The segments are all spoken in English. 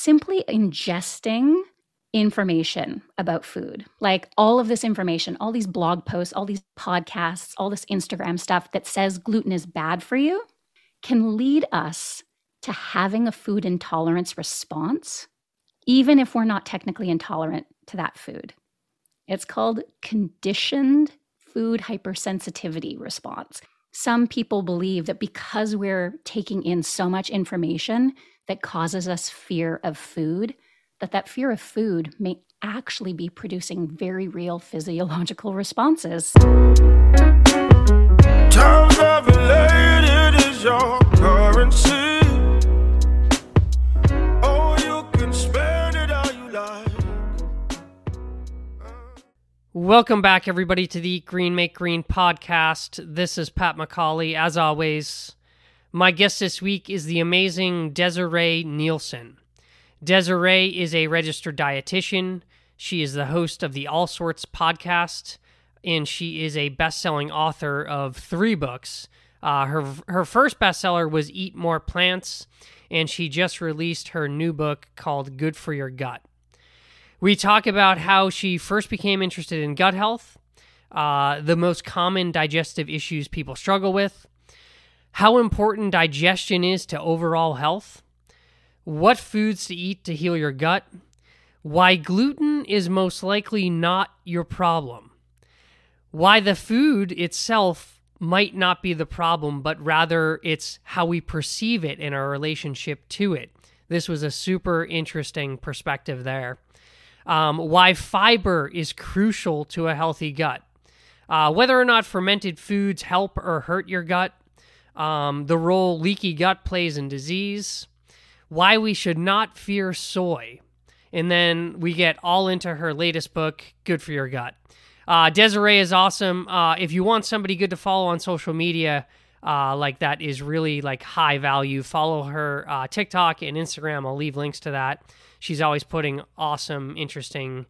simply ingesting information about food. Like all of this information, all these blog posts, all these podcasts, all this Instagram stuff that says gluten is bad for you can lead us to having a food intolerance response, even if we're not technically intolerant to that food. It's called conditioned food hypersensitivity response. Some people believe that because we're taking in so much information that causes us fear of food, that that fear of food may actually be producing very real physiological responses. Times is your currency. Oh, Welcome back, everybody, to the Eat Green Make Green podcast. This is Pat McCauley. As always, my guest this week is the amazing Desiree Nielsen. Desiree is a registered dietitian. She is the host of the All Sorts podcast, and she is a best selling author of three books. Uh, her, her first bestseller was Eat More Plants, and she just released her new book called Good for Your Gut. We talk about how she first became interested in gut health, uh, the most common digestive issues people struggle with, how important digestion is to overall health, what foods to eat to heal your gut, why gluten is most likely not your problem, why the food itself might not be the problem, but rather it's how we perceive it in our relationship to it. This was a super interesting perspective there um, why fiber is crucial to a healthy gut, uh, whether or not fermented foods help or hurt your gut, um, the role leaky gut plays in disease, why we should not fear soy. And then we get all into her latest book, Good for Your Gut. Uh, Desiree is awesome. Uh, if you want somebody good to follow on social media, uh, like that is really like high value. Follow her uh, TikTok and Instagram. I'll leave links to that she's always putting awesome, interesting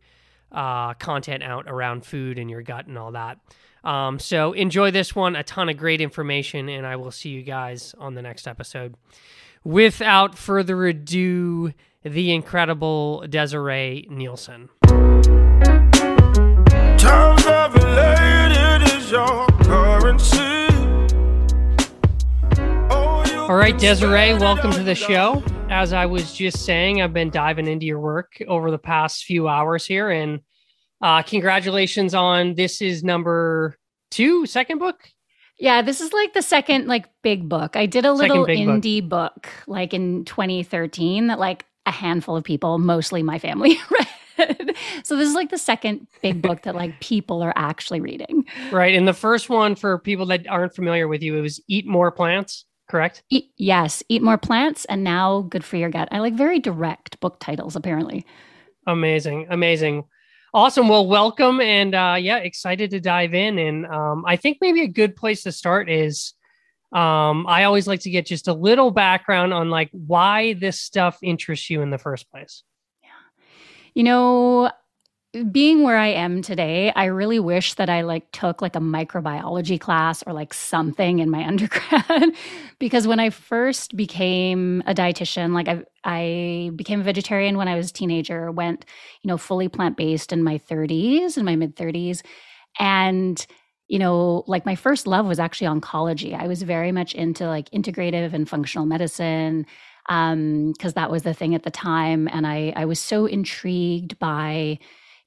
uh, content out around food and your gut and all that. Um, so enjoy this one, a ton of great information, and I will see you guys on the next episode. Without further ado, the incredible Desiree Nielsen. All right, Desiree, welcome to the show as I was just saying, I've been diving into your work over the past few hours here, and uh, congratulations on this is number two, second book. Yeah, this is like the second like big book. I did a little indie book. book like in 2013 that like a handful of people, mostly my family, read. so this is like the second big book that like people are actually reading. Right. And the first one for people that aren't familiar with you, it was Eat More Plants correct? Eat, yes, eat more plants and now good for your gut. I like very direct book titles, apparently. Amazing, amazing. Awesome. Well, welcome. And uh, yeah, excited to dive in. And um, I think maybe a good place to start is um, I always like to get just a little background on like why this stuff interests you in the first place. Yeah. You know, being where I am today, I really wish that I like took like a microbiology class or like something in my undergrad. Because when I first became a dietitian, like I I became a vegetarian when I was a teenager, went, you know, fully plant-based in my 30s, in my mid 30s, and you know, like my first love was actually oncology. I was very much into like integrative and functional medicine um because that was the thing at the time. And I I was so intrigued by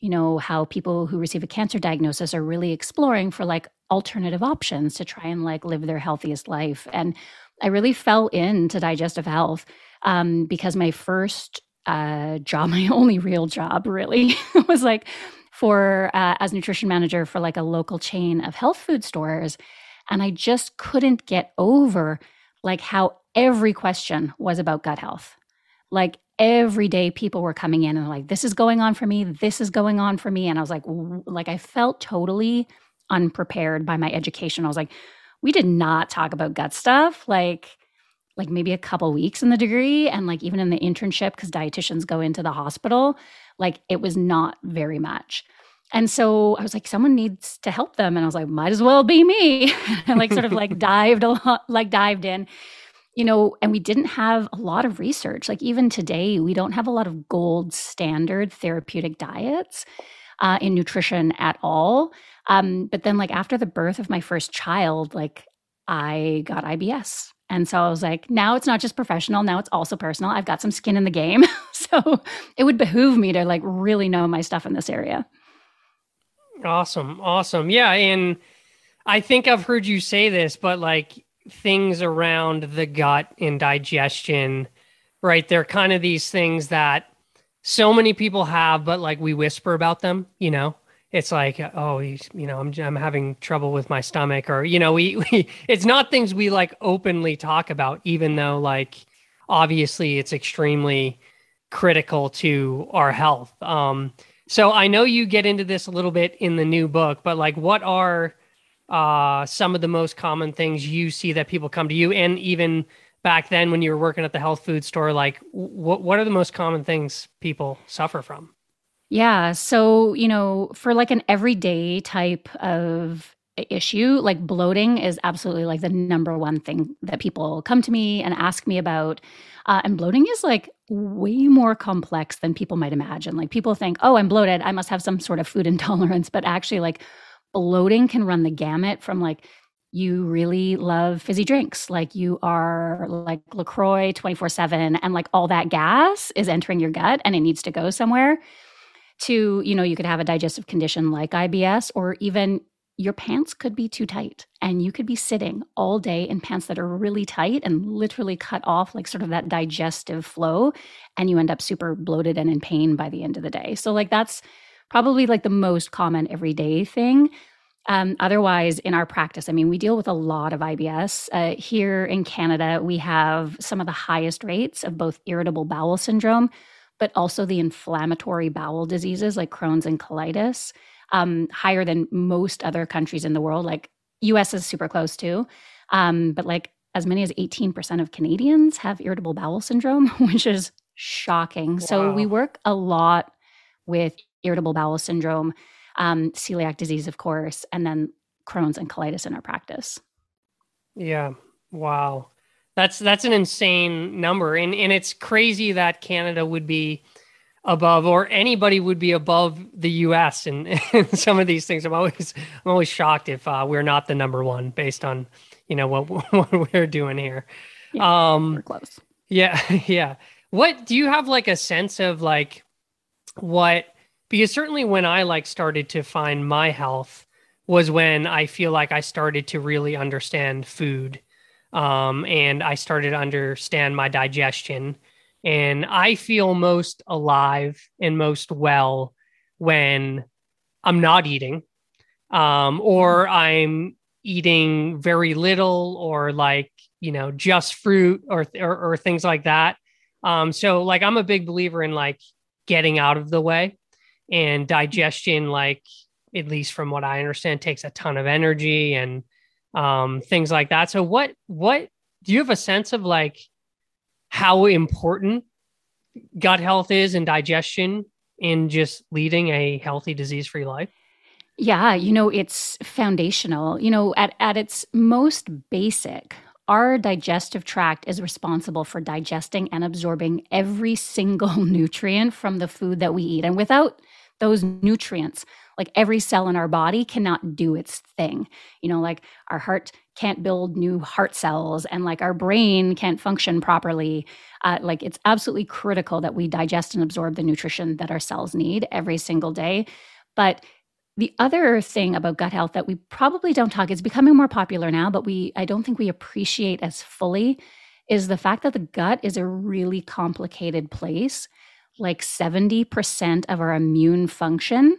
you know how people who receive a cancer diagnosis are really exploring for like alternative options to try and like live their healthiest life. And i really fell into digestive health um, because my first uh, job my only real job really was like for uh, as nutrition manager for like a local chain of health food stores. And i just couldn't get over like how every question was about gut health. Like every day people were coming in and like this is going on for me. This is going on for me. And i was like like i felt totally unprepared by my education. I was like we did not talk about gut stuff like like maybe a couple weeks in the degree and like even in the internship because dietitians go into the hospital like it was not very much. And so i was like someone needs to help them. And i was like might as well be me. And like sort of like dived a lot like dived in you know, and we didn't have a lot of research. Like even today, we don't have a lot of gold standard therapeutic diets uh, in nutrition at all. Um, but then, like after the birth of my first child, like I got IBS. And so I was like, now it's not just professional, now it's also personal. I've got some skin in the game. so it would behoove me to like really know my stuff in this area. Awesome. Awesome. Yeah. And I think I've heard you say this, but like things around the gut and digestion, right? They're kind of these things that so many people have, but like we whisper about them, you know? It's like, oh, you, know, I'm I'm having trouble with my stomach, or you know, we, we it's not things we like openly talk about, even though like obviously it's extremely critical to our health. Um, so I know you get into this a little bit in the new book, but like, what are uh, some of the most common things you see that people come to you, and even back then when you were working at the health food store, like what what are the most common things people suffer from? Yeah, so you know, for like an everyday type of issue, like bloating is absolutely like the number one thing that people come to me and ask me about. Uh, and bloating is like way more complex than people might imagine. Like people think, oh, I'm bloated. I must have some sort of food intolerance. But actually, like bloating can run the gamut from like you really love fizzy drinks, like you are like LaCroix 24 7, and like all that gas is entering your gut and it needs to go somewhere. To, you know, you could have a digestive condition like IBS, or even your pants could be too tight and you could be sitting all day in pants that are really tight and literally cut off like sort of that digestive flow and you end up super bloated and in pain by the end of the day so like that's probably like the most common everyday thing um, otherwise in our practice i mean we deal with a lot of ibs uh, here in canada we have some of the highest rates of both irritable bowel syndrome but also the inflammatory bowel diseases like crohn's and colitis um, higher than most other countries in the world. Like US is super close too. Um, but like as many as 18% of Canadians have irritable bowel syndrome, which is shocking. Wow. So we work a lot with irritable bowel syndrome, um, celiac disease, of course, and then Crohn's and colitis in our practice. Yeah. Wow. That's that's an insane number. And and it's crazy that Canada would be above or anybody would be above the US and, some of these things. I'm always I'm always shocked if uh, we're not the number one based on you know what what we're doing here. Yeah, um we're close. Yeah, yeah. What do you have like a sense of like what because certainly when I like started to find my health was when I feel like I started to really understand food. Um, and I started to understand my digestion and I feel most alive and most well when I'm not eating, um, or mm-hmm. I'm eating very little, or like you know just fruit or or, or things like that. Um, so like I'm a big believer in like getting out of the way, and digestion, like at least from what I understand, takes a ton of energy and um, things like that. So what what do you have a sense of like how important gut health is and digestion in just leading a healthy disease free life? Yeah, you know, it's foundational. You know, at, at its most basic, our digestive tract is responsible for digesting and absorbing every single nutrient from the food that we eat. And without those nutrients, like every cell in our body cannot do its thing. You know, like our heart can't build new heart cells and like our brain can't function properly. Uh, like it's absolutely critical that we digest and absorb the nutrition that our cells need every single day. But the other thing about gut health that we probably don't talk, it's becoming more popular now, but we I don't think we appreciate as fully is the fact that the gut is a really complicated place. Like 70% of our immune function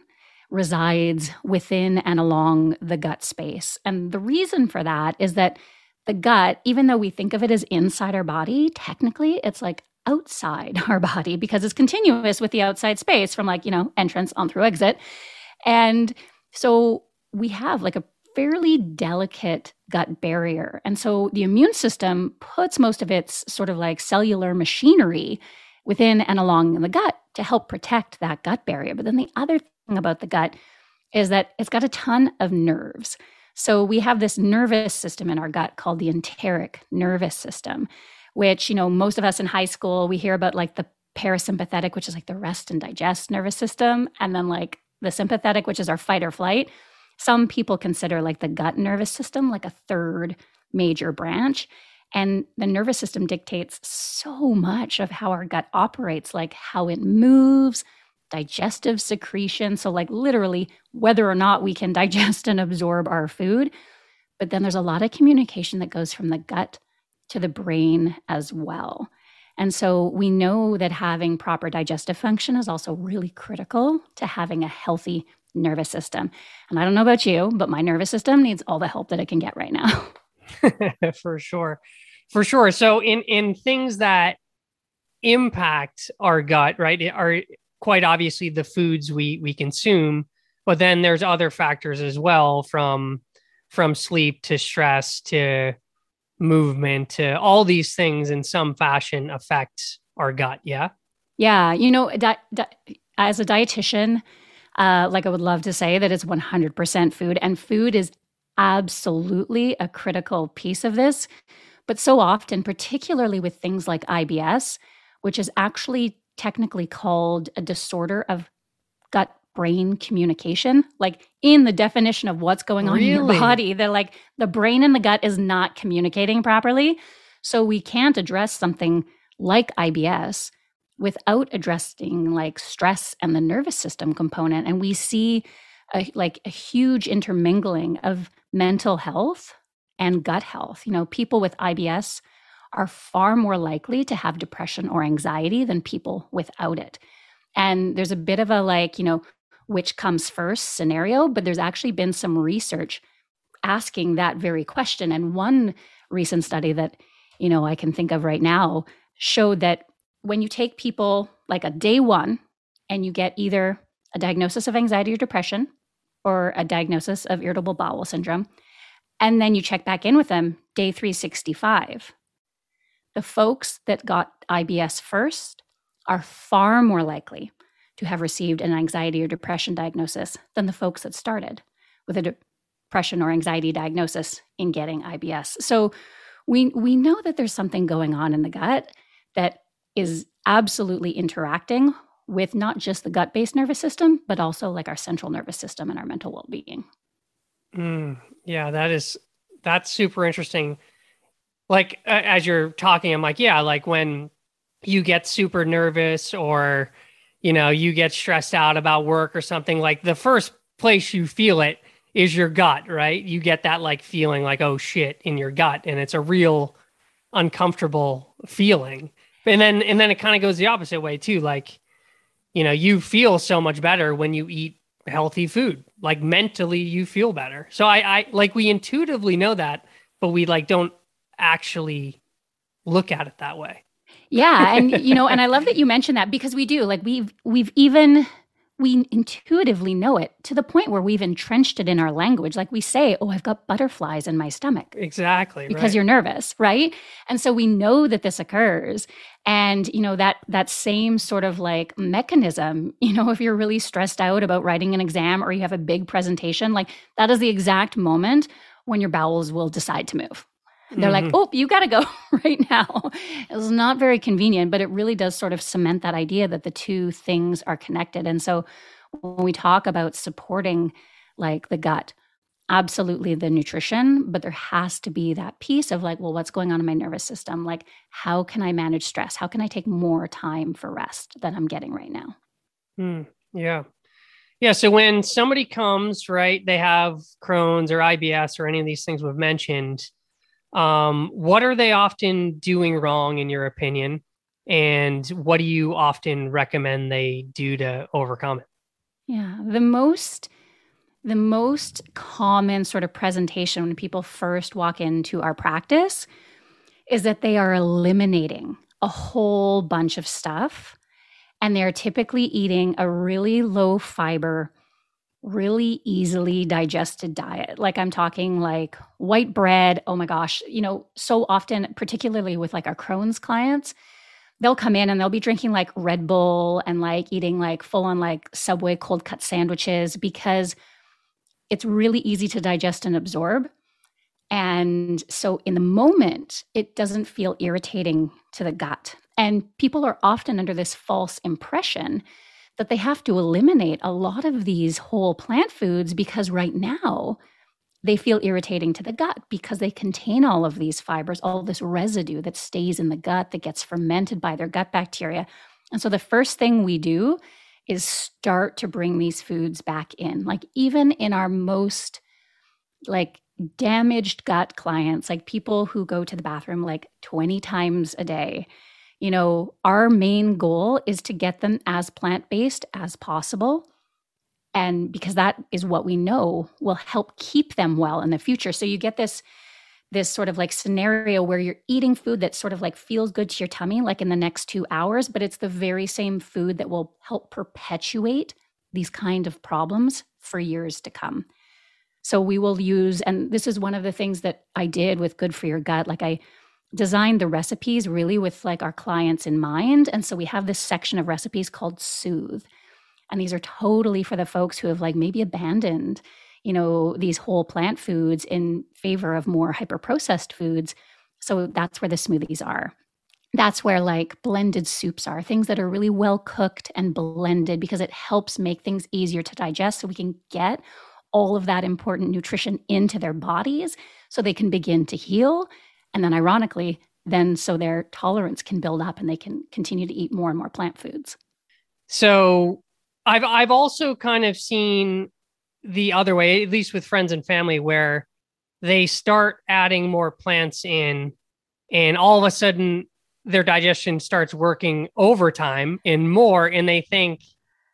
resides within and along the gut space. And the reason for that is that the gut, even though we think of it as inside our body, technically it's like outside our body because it's continuous with the outside space from like, you know, entrance on through exit. And so we have like a fairly delicate gut barrier. And so the immune system puts most of its sort of like cellular machinery within and along the gut to help protect that gut barrier. But then the other thing about the gut is that it's got a ton of nerves. So we have this nervous system in our gut called the enteric nervous system, which, you know, most of us in high school, we hear about like the parasympathetic, which is like the rest and digest nervous system, and then like the sympathetic, which is our fight or flight. Some people consider like the gut nervous system like a third major branch. And the nervous system dictates so much of how our gut operates, like how it moves, digestive secretion. So, like literally, whether or not we can digest and absorb our food. But then there's a lot of communication that goes from the gut to the brain as well. And so we know that having proper digestive function is also really critical to having a healthy nervous system. And I don't know about you, but my nervous system needs all the help that it can get right now. For sure. For sure. So in in things that impact our gut, right, are quite obviously the foods we we consume, but then there's other factors as well from from sleep to stress to movement to all these things in some fashion affect our gut. Yeah. Yeah. You know, as a dietitian, uh, like I would love to say that it's 100% food, and food is absolutely a critical piece of this. But so often, particularly with things like IBS, which is actually technically called a disorder of gut brain communication. Like in the definition of what's going on really? in your body, they're like the brain and the gut is not communicating properly. So we can't address something like IBS without addressing like stress and the nervous system component. And we see a, like a huge intermingling of mental health and gut health. You know, people with IBS are far more likely to have depression or anxiety than people without it. And there's a bit of a like, you know, which comes first scenario, but there's actually been some research asking that very question. And one recent study that, you know, I can think of right now showed that when you take people like a day one and you get either a diagnosis of anxiety or depression or a diagnosis of irritable bowel syndrome, and then you check back in with them day 365, the folks that got IBS first are far more likely to have received an anxiety or depression diagnosis than the folks that started with a depression or anxiety diagnosis in getting IBS. So we we know that there's something going on in the gut that is absolutely interacting with not just the gut-based nervous system, but also like our central nervous system and our mental well-being. Mm, yeah, that is that's super interesting. Like uh, as you're talking, I'm like, yeah, like when you get super nervous or you know, you get stressed out about work or something, like the first place you feel it is your gut, right? You get that like feeling like, oh shit, in your gut. And it's a real uncomfortable feeling. And then and then it kind of goes the opposite way too. Like, you know, you feel so much better when you eat healthy food. Like mentally you feel better. So I I like we intuitively know that, but we like don't actually look at it that way. Yeah, and you know, and I love that you mentioned that because we do. Like we've we've even we intuitively know it to the point where we've entrenched it in our language. Like we say, "Oh, I've got butterflies in my stomach." Exactly. Because right. you're nervous, right? And so we know that this occurs. And you know that that same sort of like mechanism, you know, if you're really stressed out about writing an exam or you have a big presentation, like that is the exact moment when your bowels will decide to move they're mm-hmm. like, oh, you got to go right now. It's not very convenient, but it really does sort of cement that idea that the two things are connected. And so when we talk about supporting like the gut, absolutely the nutrition, but there has to be that piece of like, well, what's going on in my nervous system? Like, how can I manage stress? How can I take more time for rest than I'm getting right now? Mm, yeah. Yeah. So when somebody comes, right, they have Crohn's or IBS or any of these things we've mentioned um, what are they often doing wrong, in your opinion? And what do you often recommend they do to overcome it? Yeah, the most the most common sort of presentation when people first walk into our practice is that they are eliminating a whole bunch of stuff and they're typically eating a really low fiber really easily digested diet. Like I'm talking like white bread. Oh my gosh, you know, so often, particularly with like our Crohn's clients, they'll come in and they'll be drinking like Red Bull and like eating like full on like Subway cold cut sandwiches because it's really easy to digest and absorb. And so in the moment, it doesn't feel irritating to the gut. And people are often under this false impression that they have to eliminate a lot of these whole plant foods because right now they feel irritating to the gut because they contain all of these fibers, all this residue that stays in the gut that gets fermented by their gut bacteria. And so the first thing we do is start to bring these foods back in. Like even in our most like damaged gut clients, like people who go to the bathroom like 20 times a day, you know, our main goal is to get them as plant based as possible. And because that is what we know will help keep them well in the future. So you get this this sort of like scenario where you're eating food that sort of like feels good to your tummy like in the next 2 hours but it's the very same food that will help perpetuate these kind of problems for years to come so we will use and this is one of the things that I did with good for your gut like I designed the recipes really with like our clients in mind and so we have this section of recipes called soothe and these are totally for the folks who have like maybe abandoned you know, these whole plant foods in favor of more hyper processed foods. So that's where the smoothies are. That's where like blended soups are, things that are really well cooked and blended because it helps make things easier to digest so we can get all of that important nutrition into their bodies so they can begin to heal. And then, ironically, then so their tolerance can build up and they can continue to eat more and more plant foods. So I've I've also kind of seen the other way, at least with friends and family, where they start adding more plants in, and all of a sudden their digestion starts working overtime and more, and they think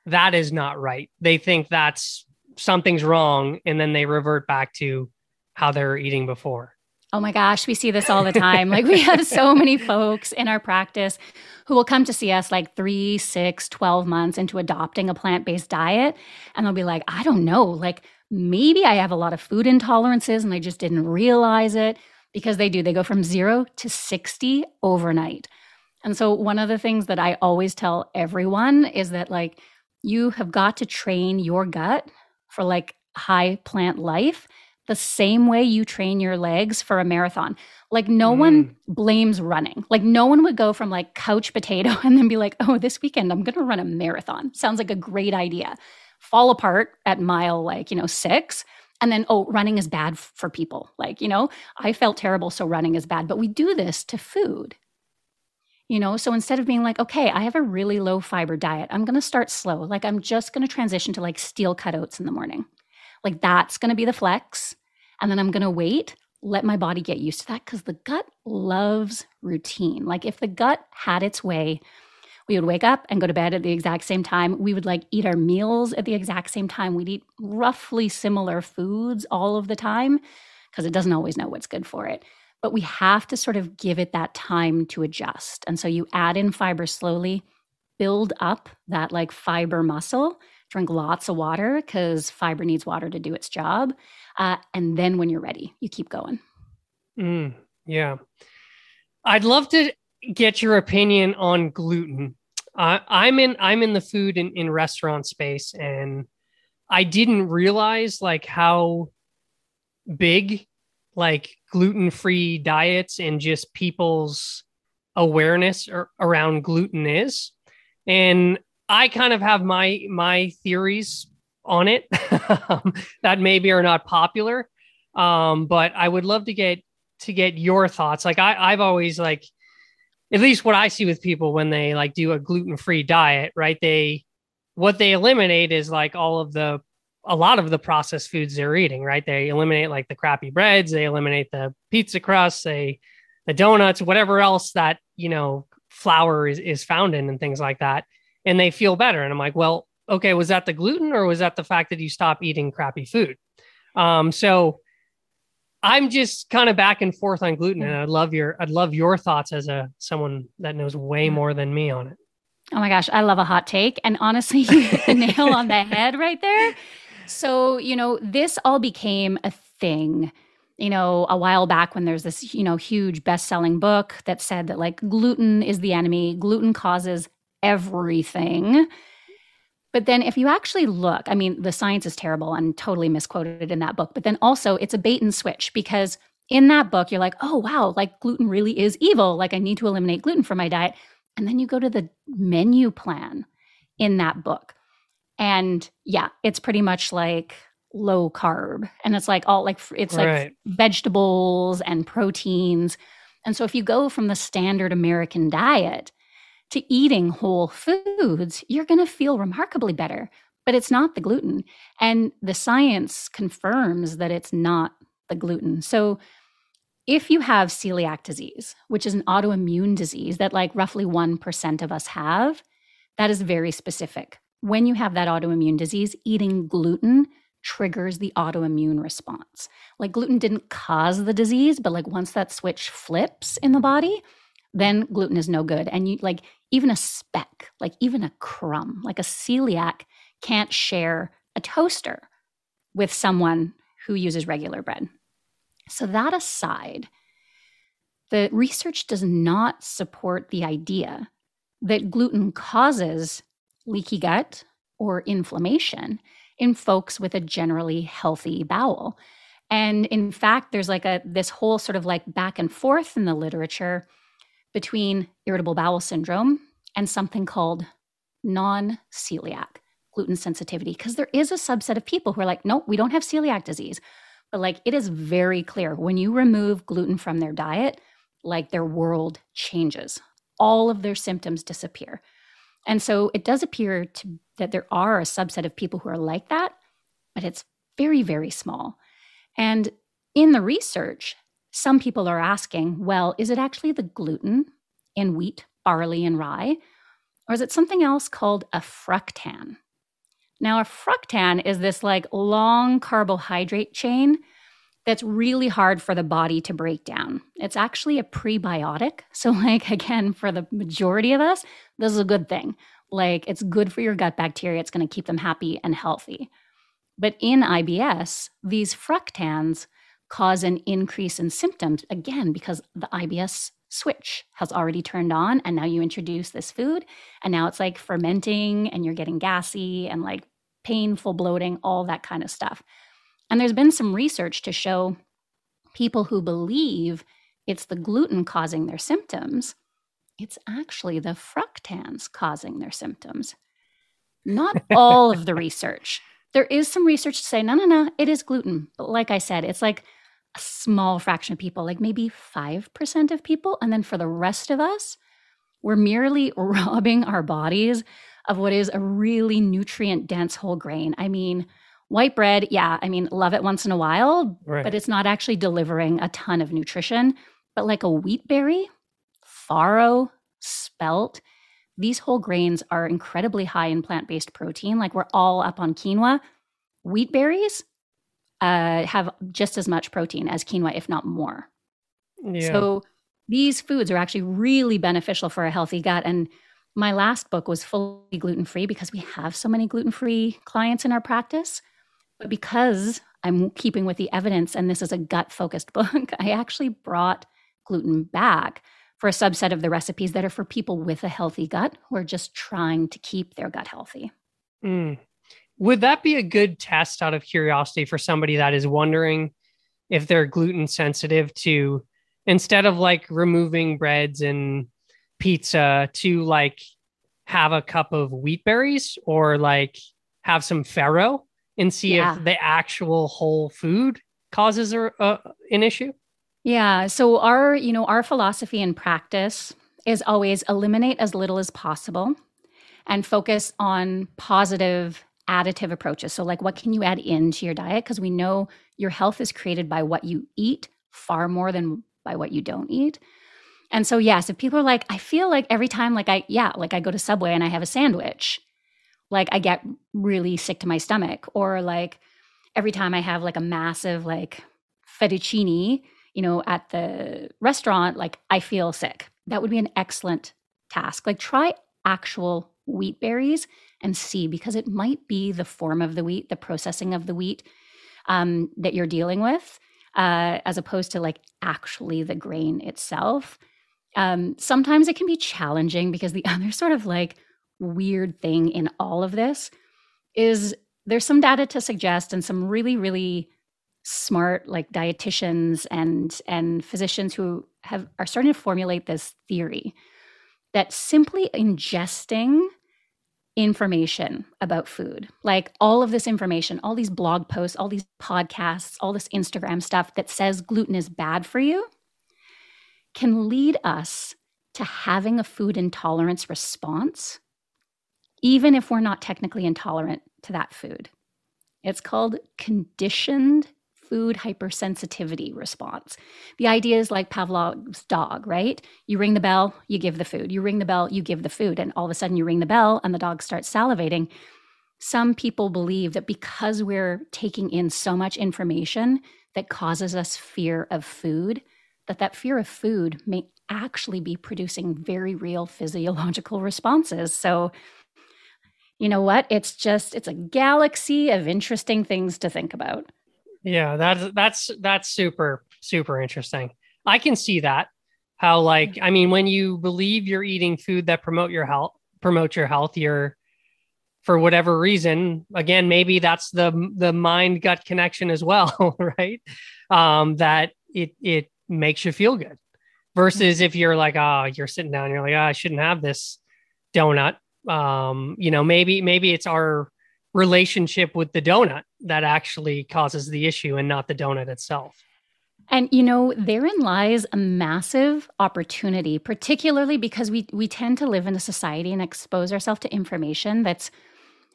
that is not right. They think that's something's wrong, and then they revert back to how they were eating before. Oh my gosh, we see this all the time. like we have so many folks in our practice who will come to see us like three, six, 12 months into adopting a plant based diet. And they'll be like, I don't know, like maybe I have a lot of food intolerances and I just didn't realize it because they do. They go from zero to 60 overnight. And so, one of the things that I always tell everyone is that, like, you have got to train your gut for like high plant life the same way you train your legs for a marathon. Like no mm. one blames running. Like no one would go from like couch potato and then be like, "Oh, this weekend I'm going to run a marathon." Sounds like a great idea. Fall apart at mile like, you know, 6 and then oh, running is bad for people. Like, you know, I felt terrible so running is bad, but we do this to food. You know, so instead of being like, okay, I have a really low fiber diet, I'm going to start slow. Like, I'm just going to transition to like steel cut oats in the morning. Like, that's going to be the flex and then I'm going to wait, let my body get used to that because the gut loves routine. Like if the gut had its way, we would wake up and go to bed at the exact same time. We would like eat our meals at the exact same time. We'd eat roughly similar foods all of the time because it doesn't always know what's good for it. But we have to sort of give it that time to adjust. And so you add in fiber slowly, build up that like fiber muscle, drink lots of water because fiber needs water to do its job. Uh, and then when you're ready, you keep going. Mm, yeah. I'd love to get your opinion on gluten. Uh, I'm in I'm in the food and in restaurant space, and I didn't realize like how big like gluten free diets and just people's awareness or, around gluten is. And I kind of have my my theories on it that maybe are not popular. Um, but I would love to get to get your thoughts. Like I, I've always like at least what I see with people when they like do a gluten-free diet, right? They what they eliminate is like all of the a lot of the processed foods they're eating, right? They eliminate like the crappy breads, they eliminate the pizza crust, they the donuts, whatever else that, you know, flour is, is found in and things like that. And they feel better. And I'm like, well, okay, was that the gluten or was that the fact that you stopped eating crappy food? Um, so I'm just kind of back and forth on gluten, and I'd love your I'd love your thoughts as a someone that knows way more than me on it. Oh my gosh, I love a hot take, and honestly, you hit the nail on the head right there. So you know, this all became a thing. You know, a while back when there's this you know huge best selling book that said that like gluten is the enemy, gluten causes everything But then if you actually look, I mean, the science is terrible and totally misquoted in that book, but then also it's a bait and switch because in that book, you're like, oh, wow, like gluten really is evil. Like I need to eliminate gluten from my diet. And then you go to the menu plan in that book. And yeah, it's pretty much like low carb. And it's like all like, it's like vegetables and proteins. And so if you go from the standard American diet, to eating whole foods, you're going to feel remarkably better. But it's not the gluten. And the science confirms that it's not the gluten. So if you have celiac disease, which is an autoimmune disease that like roughly 1% of us have, that is very specific. When you have that autoimmune disease, eating gluten triggers the autoimmune response. Like gluten didn't cause the disease, but like once that switch flips in the body, then gluten is no good. And you like even a speck, like even a crumb, like a celiac can't share a toaster with someone who uses regular bread. So, that aside, the research does not support the idea that gluten causes leaky gut or inflammation in folks with a generally healthy bowel. And in fact, there's like a this whole sort of like back and forth in the literature between irritable bowel syndrome and something called non celiac gluten sensitivity. Because there is a subset of people who are like, nope, we don't have celiac disease. But like it is very clear when you remove gluten from their diet, like their world changes. All of their symptoms disappear. And so it does appear to, that there are a subset of people who are like that, but it's very, very small. And in the research, some people are asking, well, is it actually the gluten in wheat, barley, and rye? Or is it something else called a fructan? Now, a fructan is this like long carbohydrate chain that's really hard for the body to break down. It's actually a prebiotic. So, like, again, for the majority of us, this is a good thing. Like, it's good for your gut bacteria, it's going to keep them happy and healthy. But in IBS, these fructans cause an increase in symptoms, again, because the IBS switch has already turned on. And now you introduce this food, and now it's like fermenting, and you're getting gassy and like painful bloating, all that kind of stuff. And there's been some research to show people who believe it's the gluten causing their symptoms, it's actually the fructans causing their symptoms. Not all of the research. There is some research to say, no, no, no, it is gluten. But like I said, it's like a small fraction of people, like maybe 5% of people. And then for the rest of us, we're merely robbing our bodies of what is a really nutrient dense whole grain. I mean, white bread, yeah, I mean, love it once in a while, right. but it's not actually delivering a ton of nutrition. But like a wheat berry, farro, spelt, these whole grains are incredibly high in plant based protein. Like we're all up on quinoa. Wheat berries, uh, have just as much protein as quinoa, if not more. Yeah. So these foods are actually really beneficial for a healthy gut. And my last book was fully gluten free because we have so many gluten free clients in our practice. But because I'm keeping with the evidence and this is a gut focused book, I actually brought gluten back for a subset of the recipes that are for people with a healthy gut who are just trying to keep their gut healthy. Mm. Would that be a good test out of curiosity for somebody that is wondering if they're gluten sensitive to instead of like removing breads and pizza to like have a cup of wheat berries or like have some farro and see yeah. if the actual whole food causes a, uh, an issue? Yeah. So our, you know, our philosophy and practice is always eliminate as little as possible and focus on positive additive approaches. So, like, what can you add into your diet? Because we know your health is created by what you eat far more than by what you don't eat. And so, yes, if people are like, I feel like every time, like, I, yeah, like I go to Subway and I have a sandwich, like I get really sick to my stomach. Or like every time I have like a massive, like, fettuccine, you know, at the restaurant, like I feel sick. That would be an excellent task. Like, try actual wheat berries and see because it might be the form of the wheat, the processing of the wheat um, that you're dealing with, uh, as opposed to like actually the grain itself. Um, sometimes it can be challenging because the other sort of like weird thing in all of this is there's some data to suggest and some really really smart like dietitians and and physicians who have are starting to formulate this theory that simply ingesting information about food. Like all of this information all these blog posts all these podcasts all this instagram stuff that says gluten is bad for you can lead us to having a food intolerance response even if we're not technically intolerant to that food. It's called conditioned food hypersensitivity response. The idea is like Pavlov's dog, right? You ring the bell, you give the food. You ring the bell, you give the food. And all of a sudden you ring the bell and the dog starts salivating. Some people believe that because we're taking in so much information that causes us fear of food, that that fear of food may actually be producing very real physiological responses. So, you know what? It's just, it's a galaxy of interesting things to think about. Yeah, that's that's that's super super interesting. I can see that how like I mean when you believe you're eating food that promote your health promote your health you're for whatever reason again maybe that's the the mind gut connection as well right um that it it makes you feel good versus if you're like oh you're sitting down you're like oh, I shouldn't have this donut um you know maybe maybe it's our relationship with the donut that actually causes the issue and not the donut itself. And you know, therein lies a massive opportunity, particularly because we we tend to live in a society and expose ourselves to information that's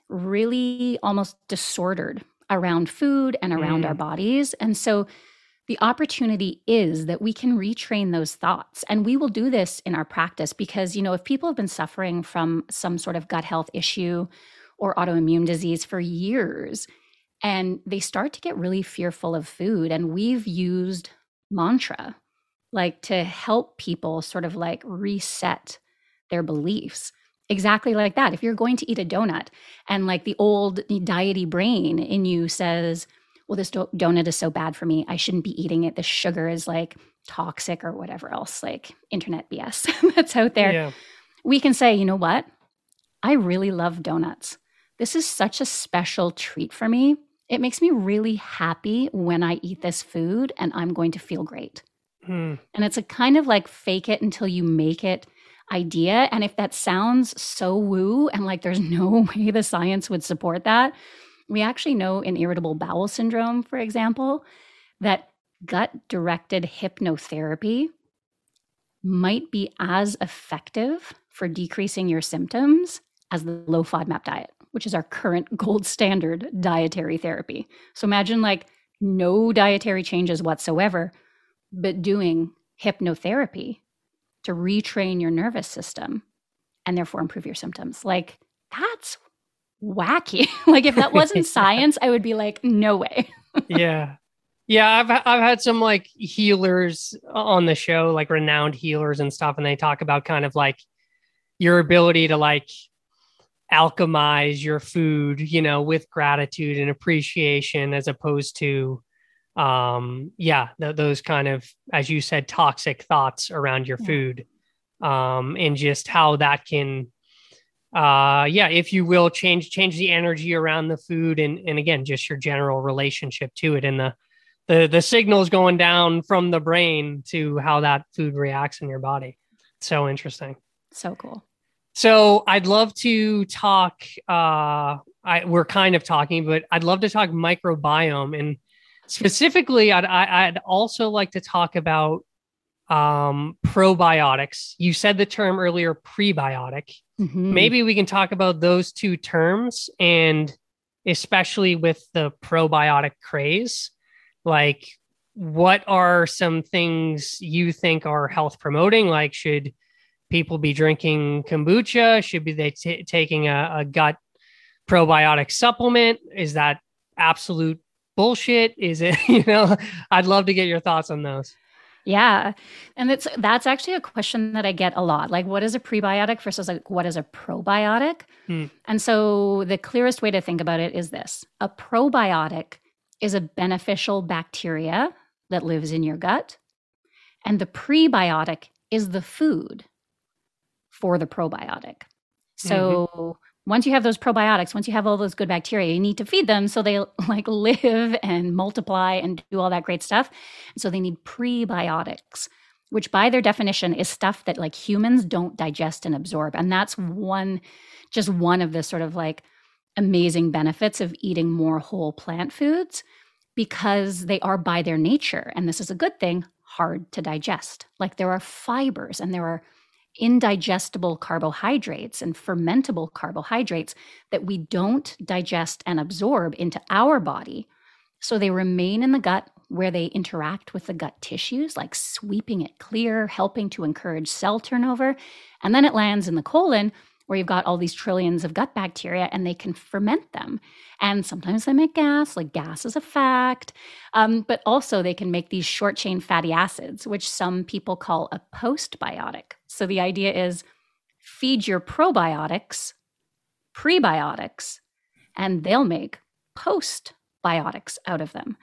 really almost disordered around food and around mm. our bodies. And so the opportunity is that we can retrain those thoughts. And we will do this in our practice because, you know, if people have been suffering from some sort of gut health issue or autoimmune disease for years. And they start to get really fearful of food. And we've used mantra like to help people sort of like reset their beliefs. Exactly like that. If you're going to eat a donut and like the old diety brain in you says, well, this do- donut is so bad for me. I shouldn't be eating it. The sugar is like toxic or whatever else, like internet BS that's out there. Yeah. We can say, you know what? I really love donuts. This is such a special treat for me. It makes me really happy when I eat this food and I'm going to feel great. Hmm. And it's a kind of like fake it until you make it idea. And if that sounds so woo and like there's no way the science would support that, we actually know in irritable bowel syndrome, for example, that gut directed hypnotherapy might be as effective for decreasing your symptoms as the low FODMAP diet which is our current gold standard dietary therapy. So imagine like no dietary changes whatsoever, but doing hypnotherapy to retrain your nervous system and therefore improve your symptoms. Like that's wacky. like if that wasn't science, I would be like, no way. yeah. Yeah, I've I've had some like healers on the show, like renowned healers and stuff, and they talk about kind of like your ability to like alchemize your food, you know, with gratitude and appreciation as opposed to um yeah, th- those kind of as you said toxic thoughts around your yeah. food. Um and just how that can uh yeah, if you will change change the energy around the food and and again just your general relationship to it and the the the signals going down from the brain to how that food reacts in your body. So interesting. So cool. So I'd love to talk. Uh, I, we're kind of talking, but I'd love to talk microbiome, and specifically, I'd, I'd also like to talk about um, probiotics. You said the term earlier, prebiotic. Mm-hmm. Maybe we can talk about those two terms, and especially with the probiotic craze, like what are some things you think are health promoting? Like, should people be drinking kombucha? Should be they t- taking a, a gut probiotic supplement? Is that absolute bullshit? Is it, you know, I'd love to get your thoughts on those. Yeah. And it's that's actually a question that I get a lot. Like what is a prebiotic versus like what is a probiotic? Hmm. And so the clearest way to think about it is this. A probiotic is a beneficial bacteria that lives in your gut. And the prebiotic is the food for the probiotic. So, mm-hmm. once you have those probiotics, once you have all those good bacteria, you need to feed them so they like live and multiply and do all that great stuff. So they need prebiotics, which by their definition is stuff that like humans don't digest and absorb. And that's one, just one of the sort of like amazing benefits of eating more whole plant foods because they are by their nature, and this is a good thing, hard to digest. Like there are fibers and there are indigestible carbohydrates and fermentable carbohydrates that we don't digest and absorb into our body. So they remain in the gut where they interact with the gut tissues, like sweeping it clear, helping to encourage cell turnover. And then it lands in the colon where you've got all these trillions of gut bacteria and they can ferment them. And sometimes they make gas, like gas is a fact. Um, but also, they can make these short chain fatty acids, which some people call a postbiotic. So the idea is feed your probiotics prebiotics, and they'll make postbiotics out of them.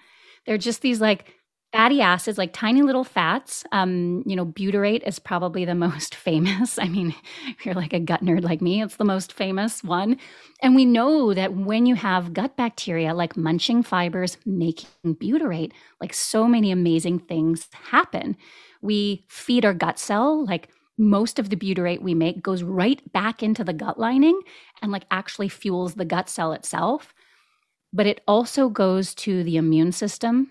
They're just these like fatty acids, like tiny little fats. Um, you know, butyrate is probably the most famous. I mean, if you're like a gut nerd like me, it's the most famous one. And we know that when you have gut bacteria, like munching fibers making butyrate, like so many amazing things happen. We feed our gut cell, like most of the butyrate we make goes right back into the gut lining and like actually fuels the gut cell itself. But it also goes to the immune system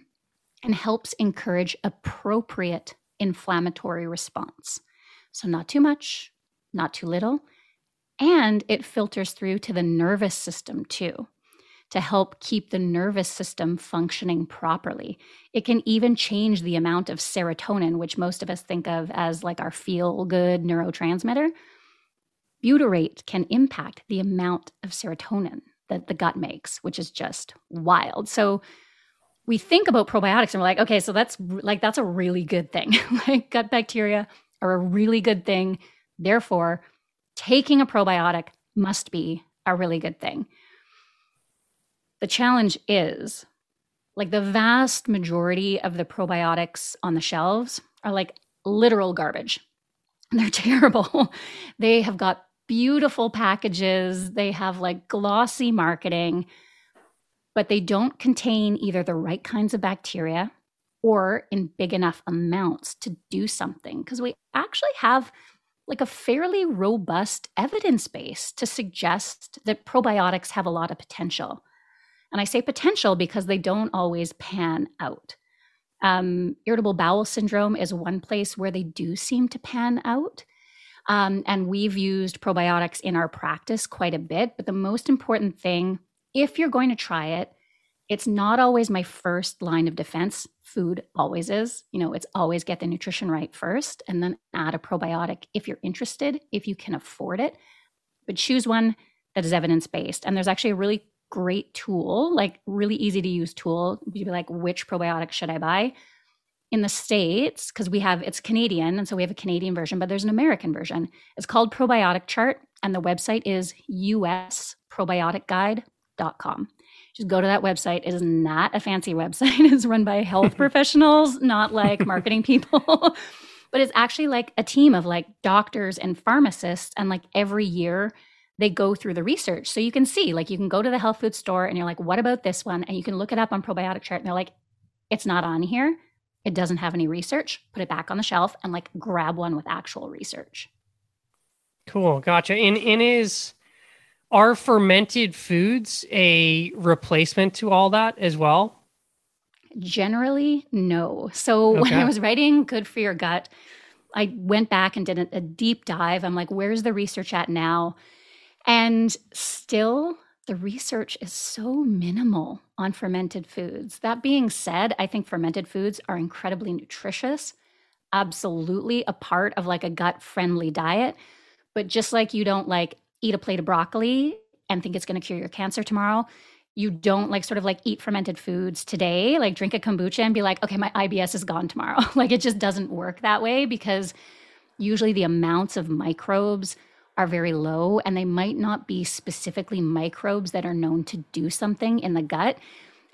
and helps encourage appropriate inflammatory response. So, not too much, not too little. And it filters through to the nervous system too to help keep the nervous system functioning properly. It can even change the amount of serotonin, which most of us think of as like our feel good neurotransmitter. Butyrate can impact the amount of serotonin that the gut makes, which is just wild. So, we think about probiotics and we're like, okay, so that's like that's a really good thing. like gut bacteria are a really good thing. Therefore, taking a probiotic must be a really good thing. The challenge is like the vast majority of the probiotics on the shelves are like literal garbage. They're terrible. they have got beautiful packages, they have like glossy marketing but they don't contain either the right kinds of bacteria or in big enough amounts to do something because we actually have like a fairly robust evidence base to suggest that probiotics have a lot of potential. And I say potential because they don't always pan out. Um, irritable bowel syndrome is one place where they do seem to pan out. Um, and we've used probiotics in our practice quite a bit. But the most important thing if you're going to try it, it's not always my first line of defense. Food always is. You know, it's always get the nutrition right first and then add a probiotic if you're interested, if you can afford it. But choose one that is evidence based. And there's actually a really great tool, like really easy to use tool. You'd be like, which probiotic should I buy? In the States, because we have it's Canadian, and so we have a Canadian version, but there's an American version. It's called Probiotic Chart, and the website is US Just go to that website. It is not a fancy website. It's run by health professionals, not like marketing people. but it's actually like a team of like doctors and pharmacists. And like every year, they go through the research. So you can see, like, you can go to the health food store and you're like, what about this one? And you can look it up on probiotic chart. And they're like, it's not on here. It doesn't have any research. Put it back on the shelf and like grab one with actual research. Cool. Gotcha. And, and is are fermented foods a replacement to all that as well? Generally, no. So okay. when I was writing Good for Your Gut, I went back and did a, a deep dive. I'm like, where's the research at now? And still, the research is so minimal on fermented foods. That being said, I think fermented foods are incredibly nutritious, absolutely a part of like a gut friendly diet. But just like you don't like eat a plate of broccoli and think it's going to cure your cancer tomorrow. You don't like sort of like eat fermented foods today, like drink a kombucha and be like, okay, my IBS is gone tomorrow. like it just doesn't work that way because usually the amounts of microbes are very low and they might not be specifically microbes that are known to do something in the gut.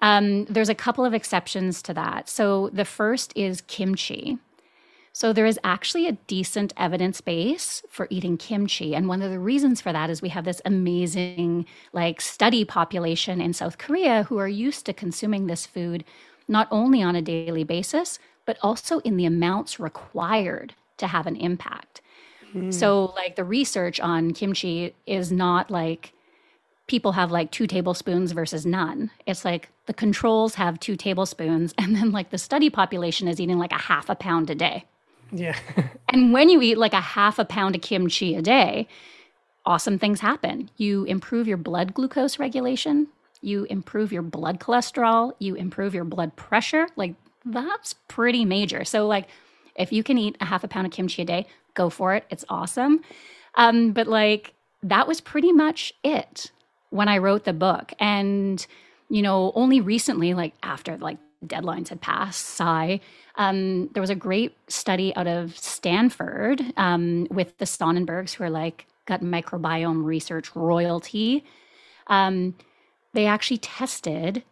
Um, there's a couple of exceptions to that. So the first is kimchi. So there is actually a decent evidence base for eating kimchi. And one of the reasons for that is we have this amazing like study population in South Korea who are used to consuming this food not only on a daily basis, but also in the amounts required to have an impact. Mm. So like the research on kimchi is not like people have like two tablespoons versus none. It's like the controls have two tablespoons, and then like the study population is eating like a half a pound a day. Yeah. and when you eat like a half a pound of kimchi a day, awesome things happen. You improve your blood glucose regulation, you improve your blood cholesterol, you improve your blood pressure. Like that's pretty major. So like if you can eat a half a pound of kimchi a day, go for it. It's awesome. Um, but like that was pretty much it when I wrote the book. And, you know, only recently, like after like deadlines had passed, sigh, um, there was a great study out of Stanford um, with the Sonnenbergs, who are like gut microbiome research royalty. Um, they actually tested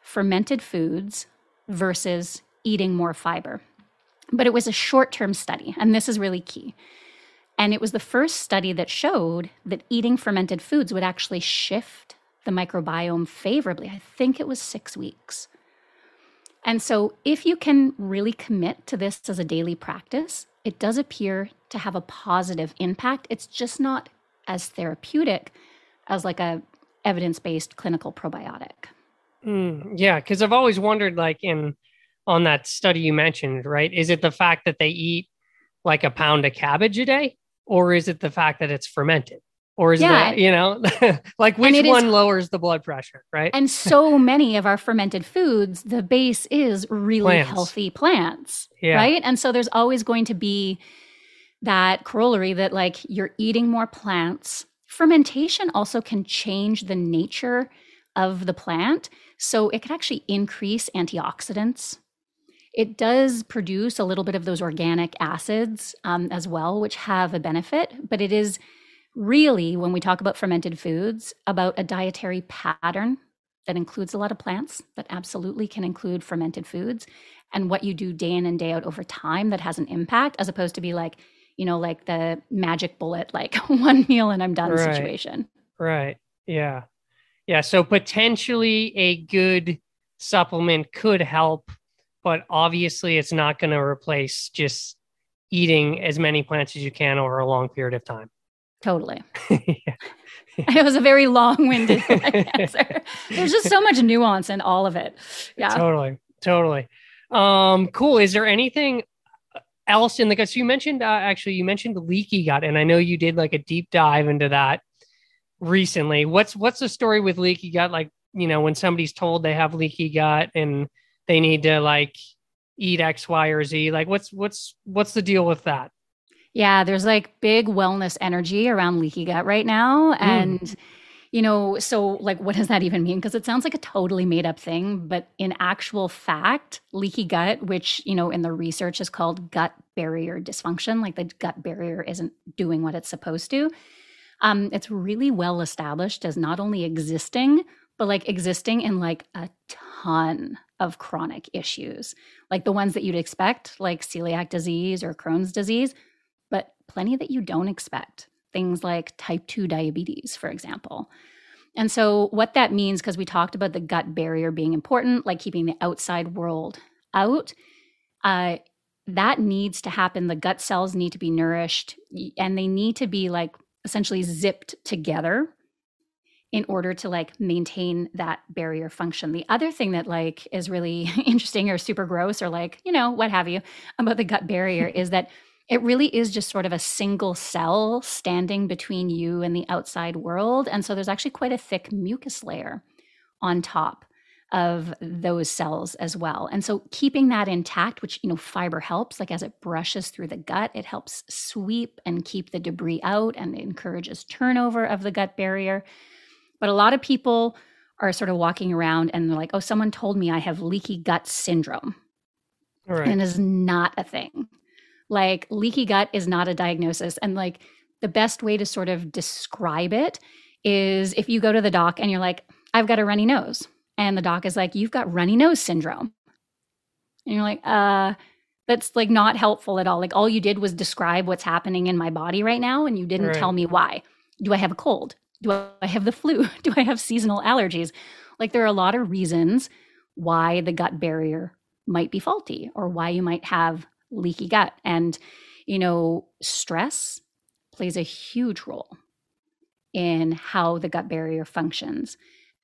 fermented foods versus eating more fiber. But it was a short term study, and this is really key. And it was the first study that showed that eating fermented foods would actually shift the microbiome favorably. I think it was six weeks. And so, if you can really commit to this as a daily practice, it does appear to have a positive impact. It's just not as therapeutic as like a evidence-based clinical probiotic. Mm, yeah, because I've always wondered, like in on that study you mentioned, right? Is it the fact that they eat like a pound of cabbage a day, or is it the fact that it's fermented? Or is yeah. that you know like which one is, lowers the blood pressure right and so many of our fermented foods the base is really plants. healthy plants yeah. right and so there's always going to be that corollary that like you're eating more plants fermentation also can change the nature of the plant so it can actually increase antioxidants it does produce a little bit of those organic acids um, as well which have a benefit but it is really, when we talk about fermented foods, about a dietary pattern that includes a lot of plants, that absolutely can include fermented foods, and what you do day in and day out over time that has an impact, as opposed to be like, you know, like the magic bullet, like one meal and I'm done right. situation. Right. Yeah. Yeah. So potentially a good supplement could help, but obviously it's not going to replace just eating as many plants as you can over a long period of time. Totally. yeah. It was a very long-winded answer. There's just so much nuance in all of it. Yeah. Totally. Totally. Um, cool. Is there anything else in the gut? So you mentioned uh, actually you mentioned leaky gut, and I know you did like a deep dive into that recently. What's what's the story with leaky gut? Like, you know, when somebody's told they have leaky gut and they need to like eat X, Y, or Z, like what's what's what's the deal with that? Yeah, there's like big wellness energy around leaky gut right now. Mm. And, you know, so like, what does that even mean? Because it sounds like a totally made up thing. But in actual fact, leaky gut, which, you know, in the research is called gut barrier dysfunction, like the gut barrier isn't doing what it's supposed to. Um, it's really well established as not only existing, but like existing in like a ton of chronic issues, like the ones that you'd expect, like celiac disease or Crohn's disease plenty that you don't expect. Things like type 2 diabetes, for example. And so, what that means, because we talked about the gut barrier being important, like keeping the outside world out, uh, that needs to happen. The gut cells need to be nourished and they need to be like essentially zipped together in order to like maintain that barrier function. The other thing that like is really interesting or super gross or like, you know, what have you about the gut barrier is that it really is just sort of a single cell standing between you and the outside world. And so there's actually quite a thick mucus layer on top of those cells as well. And so keeping that intact, which, you know, fiber helps, like as it brushes through the gut, it helps sweep and keep the debris out and encourages turnover of the gut barrier. But a lot of people are sort of walking around and they're like, oh, someone told me I have leaky gut syndrome. Right. And is not a thing. Like leaky gut is not a diagnosis. And like the best way to sort of describe it is if you go to the doc and you're like, I've got a runny nose. And the doc is like, you've got runny nose syndrome. And you're like, uh, that's like not helpful at all. Like all you did was describe what's happening in my body right now and you didn't Right. tell me why. Do I have a cold? Do I have the flu? Do I have seasonal allergies? Like there are a lot of reasons why the gut barrier might be faulty or why you might have leaky gut. And, you know, stress plays a huge role in how the gut barrier functions,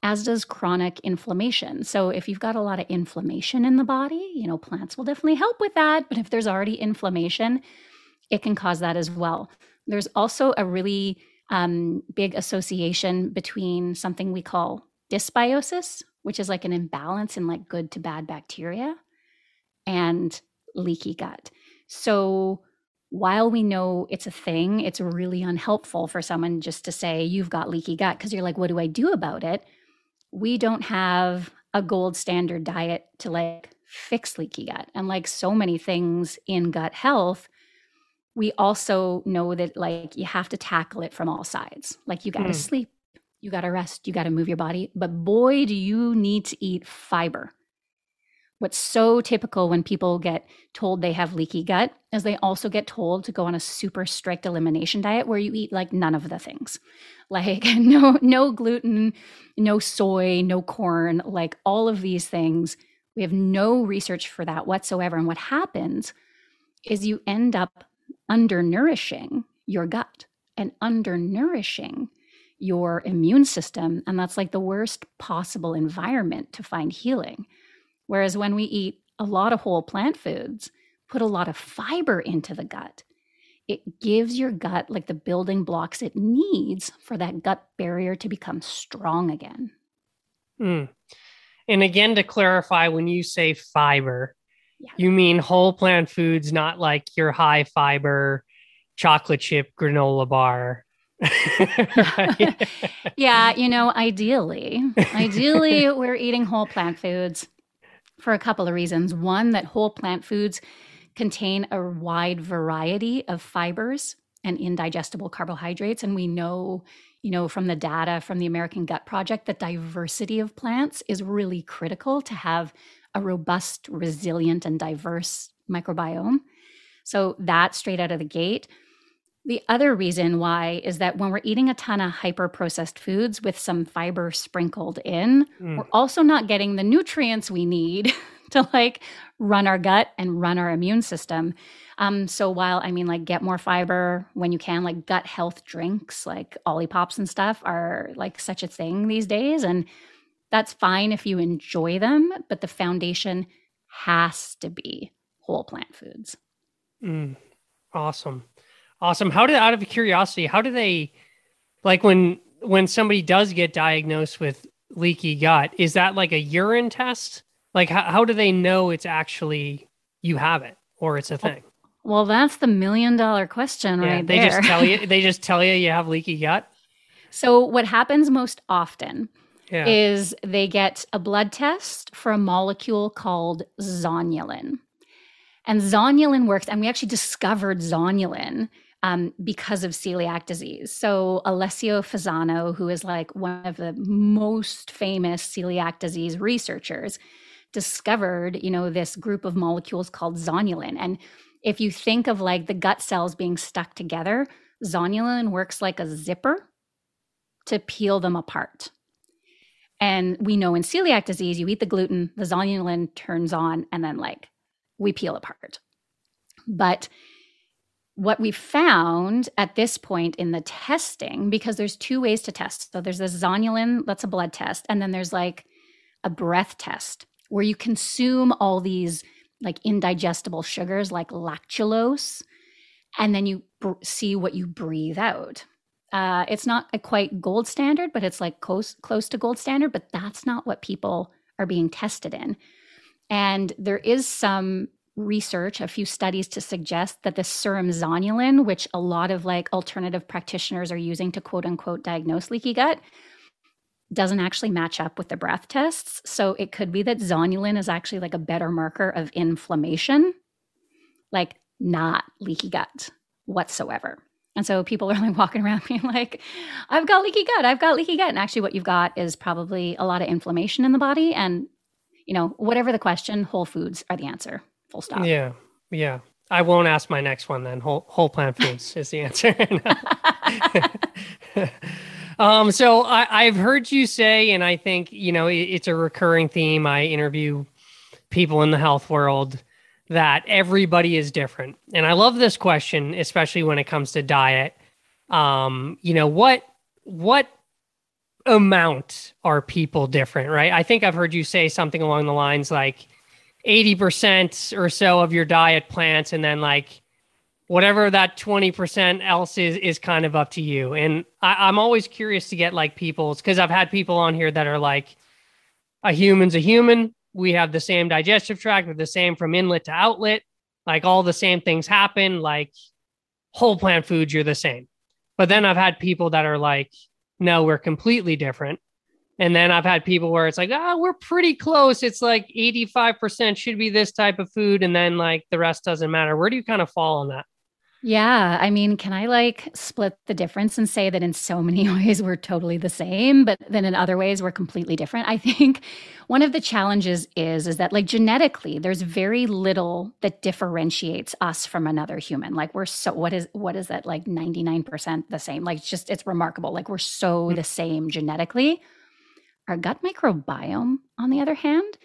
as does chronic inflammation. So, if you've got a lot of inflammation in the body, you know, plants will definitely help with that. But if there's already inflammation, it can cause that as well. There's also a really um, big association between something we call dysbiosis, which is like an imbalance in like good to bad bacteria, and leaky gut. So, while we know it's a thing, it's really unhelpful for someone just to say, you've got leaky gut, because you're like, what do I do about it? We don't have a gold standard diet to like fix leaky gut. And like so many things in gut health, we also know that like you have to tackle it from all sides. Like you got to Hmm. sleep, you got to rest, you got to move your body. But boy, do you need to eat fiber. What's so typical when people get told they have leaky gut is they also get told to go on a super strict elimination diet where you eat like none of the things. Like no no gluten, no soy, no corn, like all of these things. We have no research for that whatsoever. And what happens is you end up undernourishing your gut and undernourishing your immune system. And that's like the worst possible environment to find healing. Whereas when we eat a lot of whole plant foods, put a lot of fiber into the gut, it gives your gut like the building blocks it needs for that gut barrier to become strong again. Mm. And again, to clarify, when you say fiber, Yeah. you mean whole plant foods, not like your high fiber chocolate chip granola bar. Yeah, you know, ideally, ideally, we're eating whole plant foods for a couple of reasons. One, that whole plant foods contain a wide variety of fibers and indigestible carbohydrates. And we know, you know, from the data from the American Gut Project that diversity of plants is really critical to have a robust, resilient, and diverse microbiome. So that straight out of the gate. The other reason why is that when we're eating a ton of hyper processed foods with some fiber sprinkled in, Mm. we're also not getting the nutrients we need to like run our gut and run our immune system. Um, so while I mean, like, get more fiber when you can, like gut health drinks, like Olipops and stuff, are like such a thing these days, and that's fine if you enjoy them. But the foundation has to be whole plant foods. Mm. Awesome. Awesome. How did out of curiosity, how do they like when when somebody does get diagnosed with leaky gut, is that like a urine test? Like how, how do they know it's actually you have it or it's a thing? Well, that's the million dollar question yeah, right they there. just tell you they just tell you you have leaky gut. so, what happens most often Yeah. is they get a blood test for a molecule called zonulin. And zonulin works, and we actually discovered zonulin um, because of celiac disease. So, Alessio Fasano, who is like one of the most famous celiac disease researchers, discovered, you know, this group of molecules called zonulin. And if you think of like the gut cells being stuck together, zonulin works like a zipper to peel them apart. And we know in celiac disease, you eat the gluten, the zonulin turns on, and then like we peel apart. But what we found at this point in the testing, because there's two ways to test. So there's the zonulin, that's a blood test, and then there's like a breath test where you consume all these like indigestible sugars like lactulose, and then you br- see what you breathe out. Uh, it's not a quite gold standard, but it's like close close to gold standard. But that's not what people are being tested in. And there is some research, a few studies to suggest that the serum zonulin, which a lot of like alternative practitioners are using to quote unquote diagnose leaky gut, doesn't actually match up with the breath tests. So it could be that zonulin is actually like a better marker of inflammation, like not leaky gut whatsoever. And so people are like walking around being like, I've got leaky gut, I've got leaky gut. And actually, what you've got is probably a lot of inflammation in the body. And, you know, whatever the question, whole foods are the answer. Full stop. Yeah. Yeah. I won't ask my next one then. Whole, whole plant foods is the answer. um, so I, have heard you say, and I think, you know, it, it's a recurring theme. I interview people in the health world that everybody is different. And I love this question, especially when it comes to diet. Um, you know, what, what amount are people different, right? I think I've heard you say something along the lines like, 80% or so of your diet plants and then like whatever that 20% else is is kind of up to you. And I, am always curious to get like people's because i've had people on here that are like a human's a human. We have the same digestive tract we're the same from inlet to outlet. Like all the same things happen. Like whole plant foods you're the same. But then i've had people that are like no we're completely different and then I've had people where it's like, ah, oh, we're pretty close. It's like 85% should be this type of food. And then like the rest doesn't matter. Where do you kind of fall on that? Yeah. I mean, can I like split the difference and say that in so many ways we're totally the same, but then in other ways we're completely different? I think one of the challenges is is that like genetically there's very little that differentiates us from another human. Like we're so what is what is that like 99% the same? Like it's just it's remarkable. Like we're so mm-hmm. the same genetically. Our gut microbiome, on the other hand,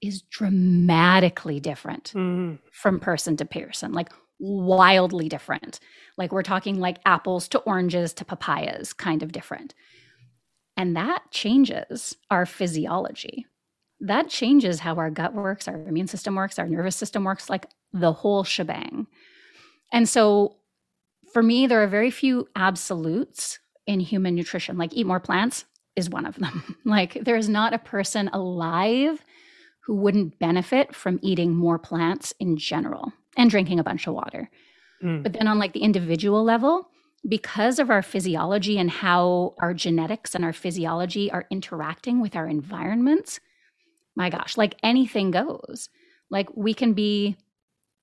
is dramatically different mm. from person to person, like wildly different. Like we're talking like apples to oranges to papayas, kind of different. And that changes our physiology. That changes how our gut works, our immune system works, our nervous system works, like the whole shebang. And so for me, there are very few absolutes in human nutrition, like eat more plants, is one of them. like, there is not a person alive who wouldn't benefit from eating more plants in general and drinking a bunch of water. Mm. But then, on like the individual level, because of our physiology and how our genetics and our physiology are interacting with our environments, my gosh, like anything goes. Like, we can be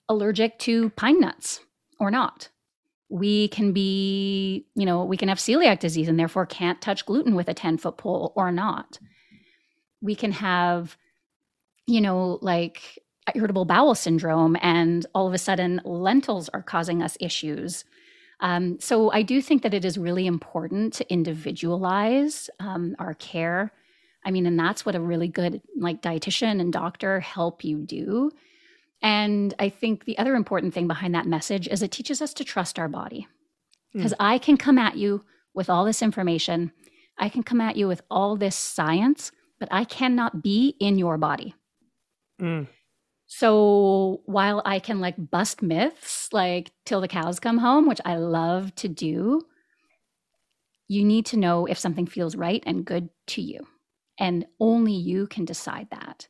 allergic to pine nuts or not we can be, you know, we can have celiac disease and therefore can't touch gluten with a 10 foot pole or not. We can have, you know, like irritable bowel syndrome, and all of a sudden lentils are causing us issues. Um, so I do think that it is really important to individualize um, our care. I mean, and that's what a really good like dietitian and doctor help you do and I think the other important thing behind that message is it teaches us to trust our body. Because mm. I can come at you with all this information, I can come at you with all this science, but I cannot be in your body. Mm. So while I can like bust myths like till the cows come home, which I love to do, you need to know if something feels right and good to you. And only you can decide that.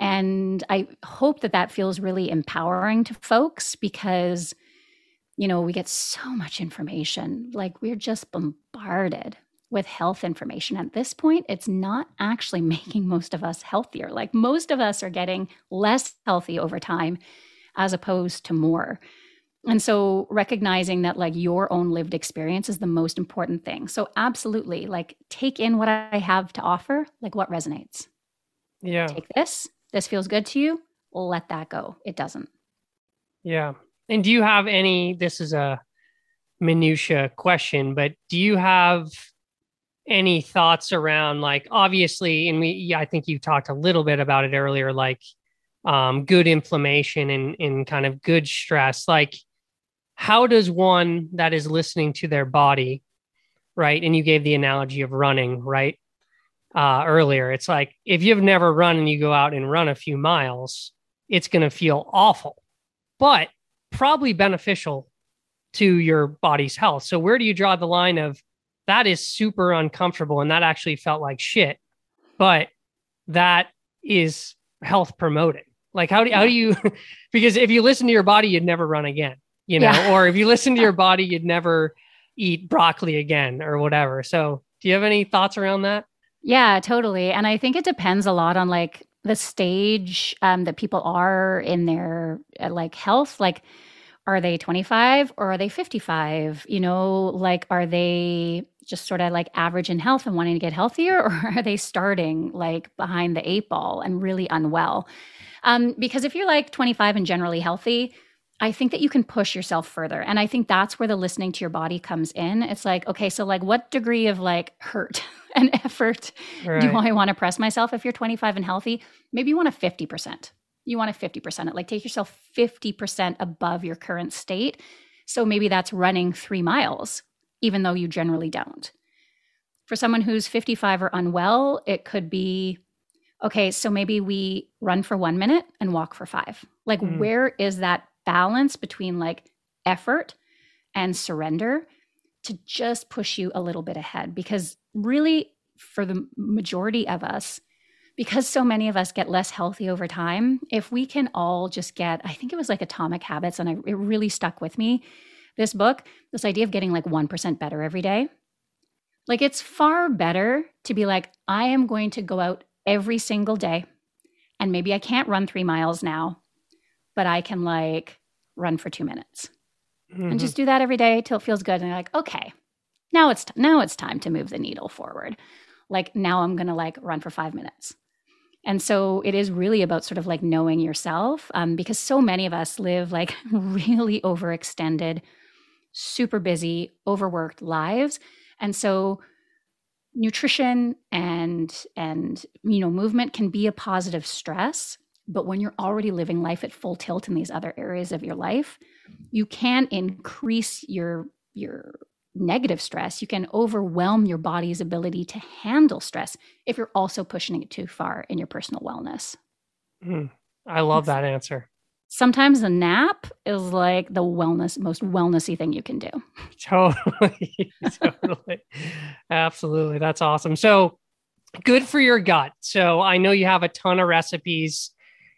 And I hope that that feels really empowering to folks because, you know, we get so much information. Like we're just bombarded with health information. At this point, it's not actually making most of us healthier. Like most of us are getting less healthy over time as opposed to more. And so recognizing that like your own lived experience is the most important thing. So absolutely like take in what I have to offer, like what resonates. Yeah. Take this this feels good to you, let that go. It doesn't. Yeah. And do you have any, this is a minutia question, but do you have any thoughts around like obviously and we yeah, I think you talked a little bit about it earlier like um good inflammation and and kind of good stress like how does one that is listening to their body right and you gave the analogy of running right uh, earlier. It's like if you've never run and you go out and run a few miles, it's going to feel awful, but probably beneficial to your body's health. So, where do you draw the line of that is super uncomfortable and that actually felt like shit, but that is health promoting? Like, how do, how do you, because if you listen to your body, you'd never run again, you know, yeah. or if you listen to your body, you'd never eat broccoli again or whatever. So, do you have any thoughts around that? Yeah, totally. And I think it depends a lot on like the stage um, that people are in their uh, like health. Like, are they 25 or are they 55? You know, like, are they just sort of like average in health and wanting to get healthier, or are they starting like behind the eight ball and really unwell? Um, because if you're like 25 and generally healthy, I think that you can push yourself further. And I think that's where the listening to your body comes in. It's like, okay, so like what degree of like hurt and effort right. do I want to press myself if you're 25 and healthy? Maybe you want a 50%. You want a 50%. It like take yourself 50% above your current state. So maybe that's running 3 miles even though you generally don't. For someone who's 55 or unwell, it could be okay, so maybe we run for 1 minute and walk for 5. Like mm. where is that balance between like effort and surrender to just push you a little bit ahead. Because really for the majority of us because so many of us get less healthy over time if we can all just get i think it was like atomic habits and I, it really stuck with me this book this idea of getting like 1% better every day like it's far better to be like i am going to go out every single day and maybe i can't run three miles now but i can like run for two minutes. Mm-hmm. and just do that every day till it feels good. And you're like okay now it's t- now it's time to move the needle forward. Like now i'm gonna like run for five minutes. And so it is really about sort of like knowing yourself um, because so many of us live like really overextended super busy overworked lives. And so nutrition and and you know movement can be a positive stress but when you're already living life at full tilt in these other areas of your life, you can increase your your negative stress. You can overwhelm your body's ability to handle stress if you're also pushing it too far in your personal wellness. Mm, I love it's, that answer. Sometimes a nap is like the wellness, most wellnessy thing you can do. Totally. totally. Absolutely. That's awesome. So good for your gut. So I know you have a ton of recipes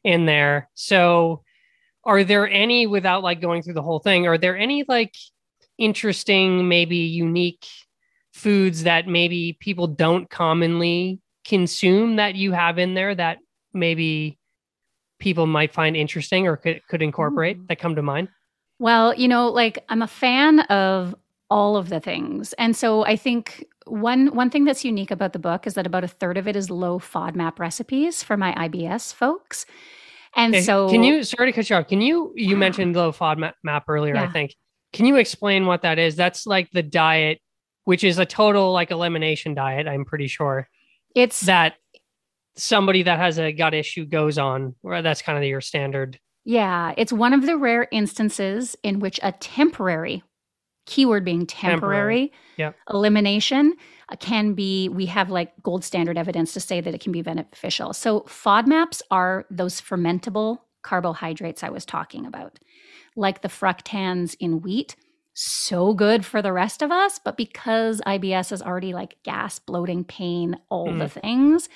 in there. So are there any without like going through the whole thing, are there any like interesting, maybe unique foods that maybe people don't commonly consume that you have in there that maybe people might find interesting or could, could incorporate mm. that come to mind? Well, you know, like I'm a fan of all of the things. And so I think one one thing that's unique about the book is that about a third of it is low FODMAP recipes for my IBS folks. And so Can you sorry to cut you off. Can you you mentioned low FODMAP earlier, yeah. I think. Can you explain what that is? That's like the diet which is a total like elimination diet, I'm pretty sure. It's that somebody that has a gut issue goes on, or that's kind of your standard. Yeah, it's one of the rare instances in which a temporary keyword being temporary, temporary. Elimination uh, can be we have like gold standard evidence to say that it can be beneficial. So fodmaps are those fermentable carbohydrates i was talking about. Like the fructans in wheat so good for the rest of us but because ibs is already like gas bloating pain all mm. the things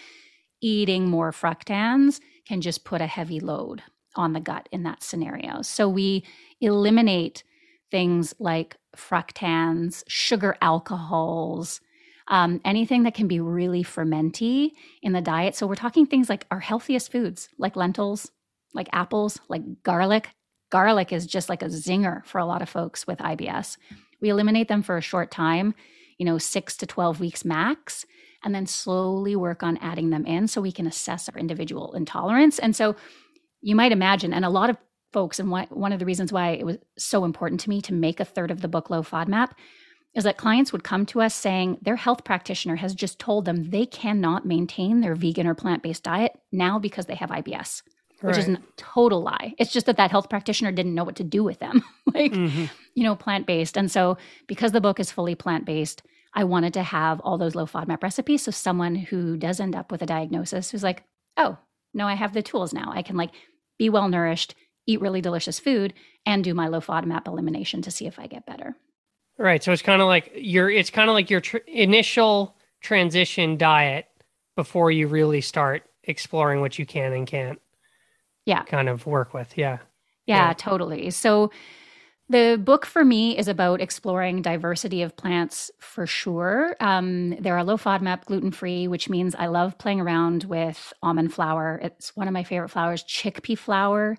eating more fructans can just put a heavy load on the gut in that scenario. So we eliminate things like fructans, sugar alcohols, um, anything that can be really fermenty in the diet. So we're talking things like our healthiest foods, like lentils, like apples, like garlic. Garlic is just like a zinger for a lot of folks with IBS. We eliminate them for a short time, you know, six to 12 weeks max, and then slowly work on adding them in so we can assess our individual intolerance. And so you might imagine, and a lot of folks, and why, one of the reasons why it was so important to me to make a third of the book low FODMAP is that clients would come to us saying their health practitioner has just told them they cannot maintain their vegan or plant based diet now because they have IBS, which right. is a total lie. It's just that that health practitioner didn't know what to do with them, like, mm-hmm. you know, plant based. And so, because the book is fully plant based, I wanted to have all those low FODMAP recipes. So, someone who does end up with a diagnosis who's like, oh, no, I have the tools now. I can like be well nourished, eat really delicious food and do my low FODMAP elimination to see if I get better. Right. So it's kind of like your it's kind of like your tr- initial transition diet before you really start exploring what you can and can't. Yeah. Kind of work with. Yeah. Yeah, yeah. totally. So the book for me is about exploring diversity of plants for sure. Um, there are low FODMAP, gluten free, which means I love playing around with almond flour. It's one of my favorite flours. Chickpea flour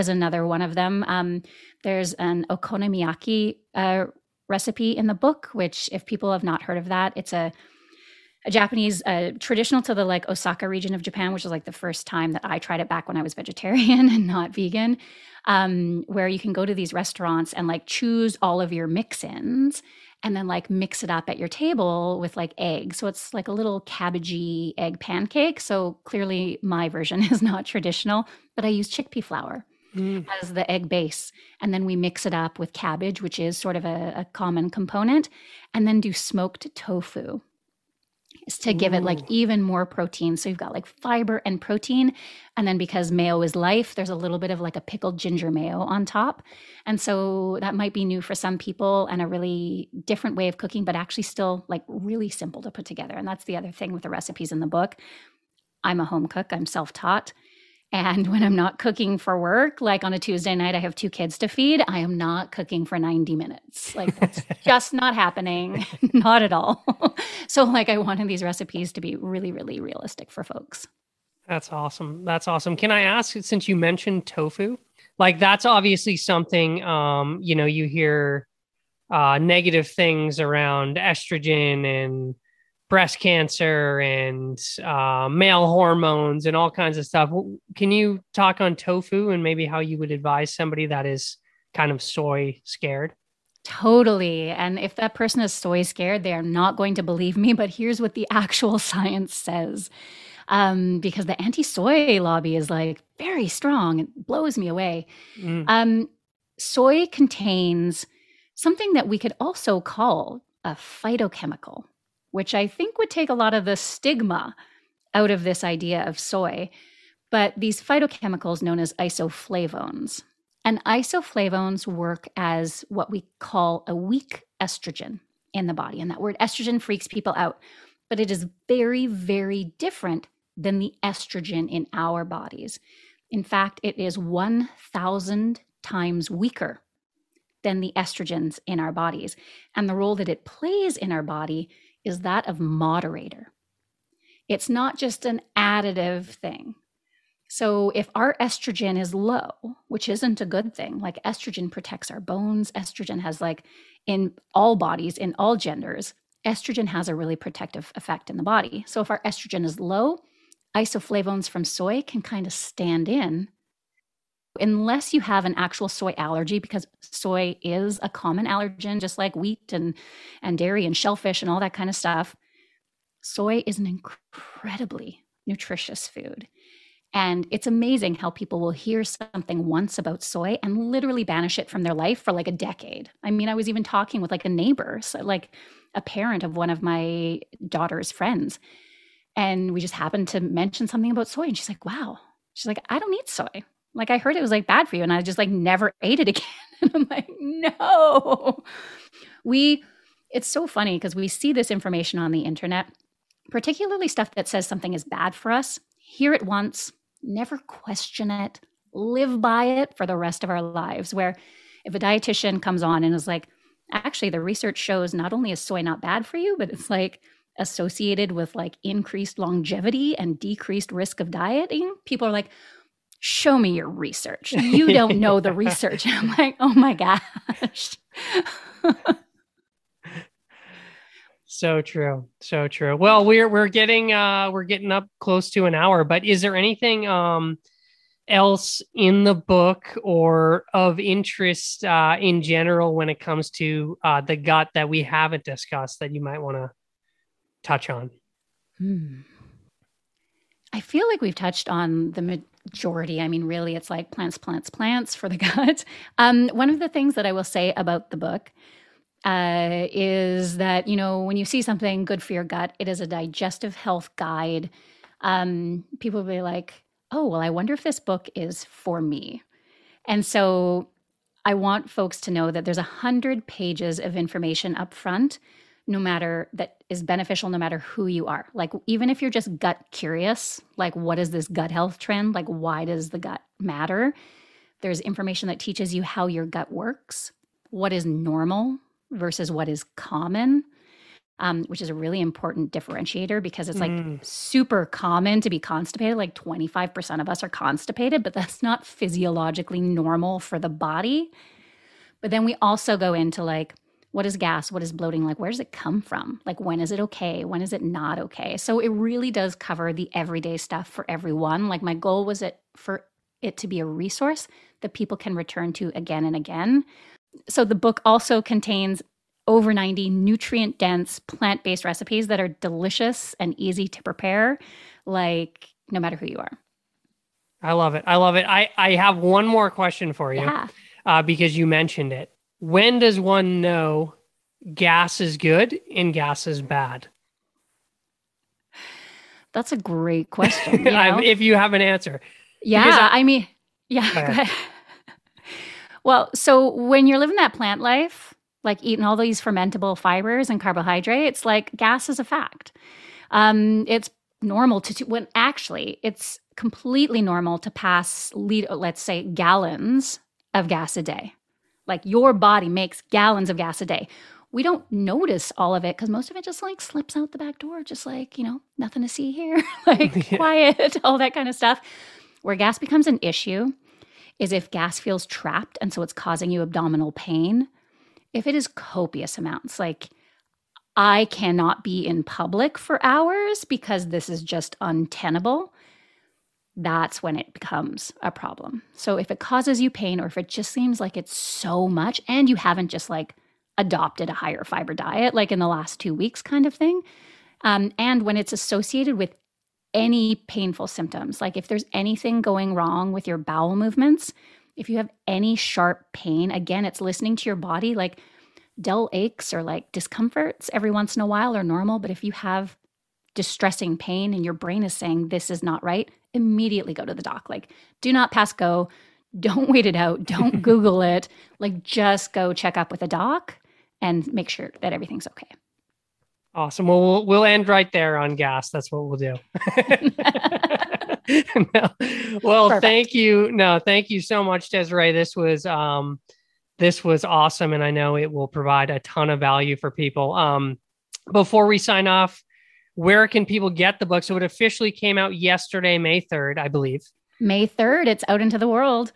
is another one of them. Um, there's an okonomiyaki uh, recipe in the book, which, if people have not heard of that, it's a a Japanese, uh, traditional to the like Osaka region of Japan, which is like the first time that I tried it back when I was vegetarian and not vegan, um, where you can go to these restaurants and like choose all of your mix ins and then like mix it up at your table with like egg. So it's like a little cabbagey egg pancake. So clearly my version is not traditional, but I use chickpea flour. Mm. as the egg base. And then we mix it up with cabbage, which is sort of a, a common component, and then do smoked tofu is to give Ooh. it like even more protein. So you've got like fiber and protein. And then because mayo is life, there's a little bit of like a pickled ginger mayo on top. And so that might be new for some people and a really different way of cooking, but actually still like really simple to put together. And that's the other thing with the recipes in the book. I'm a home cook, I'm self taught. And when I'm not cooking for work, like on a Tuesday night, I have two kids to feed, I am not cooking for 90 minutes. Like that's just not happening. not at all. so, like, I wanted these recipes to be really, really realistic for folks. That's awesome. That's awesome. Can I ask, since you mentioned tofu, like that's obviously something, um, you know, you hear uh, negative things around estrogen and breast cancer and uh, male hormones and all kinds of stuff. Can you talk on tofu and maybe how you would advise somebody that is kind of soy scared? Totally. And if that person is soy scared, they are not going to believe me. But here's what the actual science says. Um, because the anti soy lobby is like very strong. It blows me away. Mm. Um, soy contains something that we could also call a phytochemical which I think would take a lot of the stigma out of this idea of soy. But these phytochemicals known as isoflavones. And isoflavones work as what we call a weak estrogen in the body. And that word estrogen freaks people out, but it is very, very different than the estrogen in our bodies. In fact, it is 1,000 times weaker than the estrogens in our bodies. And the role that it plays in our body is that of moderator. It's not just an additive thing. So, if our estrogen is low, which isn't a good thing, like estrogen protects our bones, estrogen has, like, in all bodies, in all genders, estrogen has a really protective effect in the body. So, if our estrogen is low, isoflavones from soy can kind of stand in unless you have an actual soy allergy because soy is a common allergen just like wheat and and dairy and shellfish and all that kind of stuff soy is an incredibly nutritious food and it's amazing how people will hear something once about soy and literally banish it from their life for like a decade. I mean, I was even talking with like a neighbor, so like a parent of one of my daughter's friends. And we just happened to mention something about soy. And she's like, wow. She's like, I don't eat soy. Like I heard it was like bad for you and I just like never ate it again. and I'm like, no. We it's so funny because we see this information on the internet, particularly stuff that says something is bad for us. Hear it once, never question it, live by it for the rest of our lives. Where if a dietitian comes on and is like, actually, the research shows not only is soy not bad for you, but it's like associated with like increased longevity and decreased risk of dieting, people are like, show me your research. You don't know the research. I'm like, oh my gosh. so true. So true. Well, we're we're getting uh we're getting up close to an hour, but is there anything um else in the book or of interest uh in general when it comes to uh the gut that we haven't discussed that you might want to touch on? Hmm. I feel like we've touched on the majority. I mean, really, it's like plants, plants, plants for the gut. Um, one of the things that I will say about the book uh, is that, you know, when you see something good for your gut, it is a digestive health guide. Um, people will be like, oh, well, I wonder if this book is for me. And so I want folks to know that there's a hundred pages of information up front no matter that is beneficial no matter who you are. Like even if you're just gut curious, like what is this gut health trend? Like why does the gut matter? There's information that teaches you how your gut works, what is normal versus what is common. Um, which is a really important differentiator because it's like mm. super common to be constipated. Like 25% of us are constipated, but that's not physiologically normal for the body. But then we also go into like what is gas? What is bloating? Like, where does it come from? Like, when is it okay? When is it not okay? So it really does cover the everyday stuff for everyone. Like, my goal was it for it to be a resource that people can return to again and again. So the book also contains over 90 nutrient dense plant based recipes that are delicious and easy to prepare, like no matter who you are. I love it. I love it. I, I have one more question for you Yeah. uh, because you mentioned it. When does one know gas is good and gas is bad? That's a great question. you know? if you have an answer. Yeah, Because I, mean, yeah. Go ahead. well, so when you're living that plant life, like eating all these fermentable fibers and carbohydrates, like gas is a fact. Um, it's normal to, to when actually it's completely normal to pass lead, let's say gallons of gas a day. Like your body makes gallons of gas a day. We don't notice all of it because most of it just like slips out the back door, just like, you know, nothing to see here, like Yeah. quiet, all that kind of stuff. Where gas becomes an issue is if gas feels trapped and so it's causing you abdominal pain. If it is copious amounts, like I cannot be in public for hours because this is just untenable, that's when it becomes a problem. So if it causes you pain or if it just seems like it's so much and you haven't just like adopted a higher fiber diet like in the last two weeks kind of thing, um, and when it's associated with any painful symptoms, like if there's anything going wrong with your bowel movements, if you have any sharp pain, again, it's listening to your body. Like dull aches or like discomforts every once in a while are normal. But if you have distressing pain and your brain is saying this is not right, immediately go to the doc. Like, do not pass go. Don't wait it out. Don't Google it. Like, just go check up with a doc and make sure that everything's okay. Awesome. Well, we'll we'll end right there on gas. That's what we'll do. no. Well, Perfect. thank you. No, thank you so much, Desiree. This was um this was awesome and I know it will provide a ton of value for people. Um before we sign off, where can people get the book? So it officially came out yesterday, May 3rd, I believe. May 3rd, it's out into the world.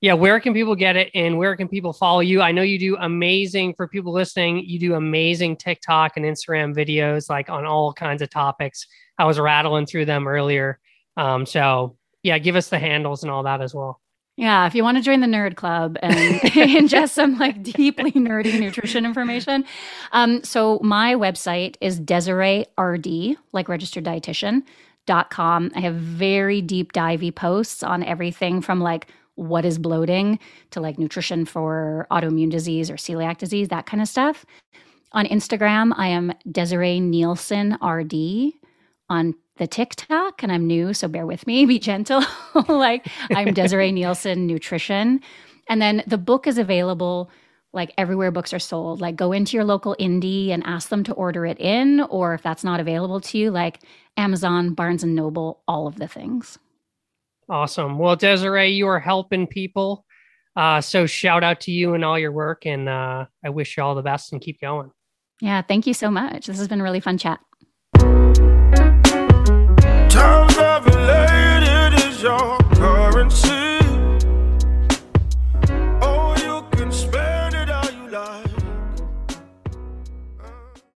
Yeah, where can people get it and where can people follow you? I know you do amazing for people listening. You do amazing TikTok and Instagram videos like on all kinds of topics. I was rattling through them earlier. Um, so yeah, give us the handles and all that as well. Yeah, if you want to join the nerd club and ingest some like deeply nerdy nutrition information. Um, so my website is Desiree RD, like registered dietitian. Dot com. I have very deep divey posts on everything from like what is bloating to like nutrition for autoimmune disease or celiac disease, that kind of stuff. On Instagram, I am Desiree Nielsen RD. On the TikTok, and I'm new, so bear with me, be gentle. like I'm Desiree Nielsen Nutrition. And then the book is available like everywhere books are sold. Like go into your local indie and ask them to order it in, or if that's not available to you, like Amazon, Barnes and Noble, all of the things. Awesome. Well, Desiree, you are helping people. Uh, so shout out to you and all your work. And uh, I wish you all the best and keep going. Yeah, thank you so much. This has been a really fun chat. Times I've related is your currency.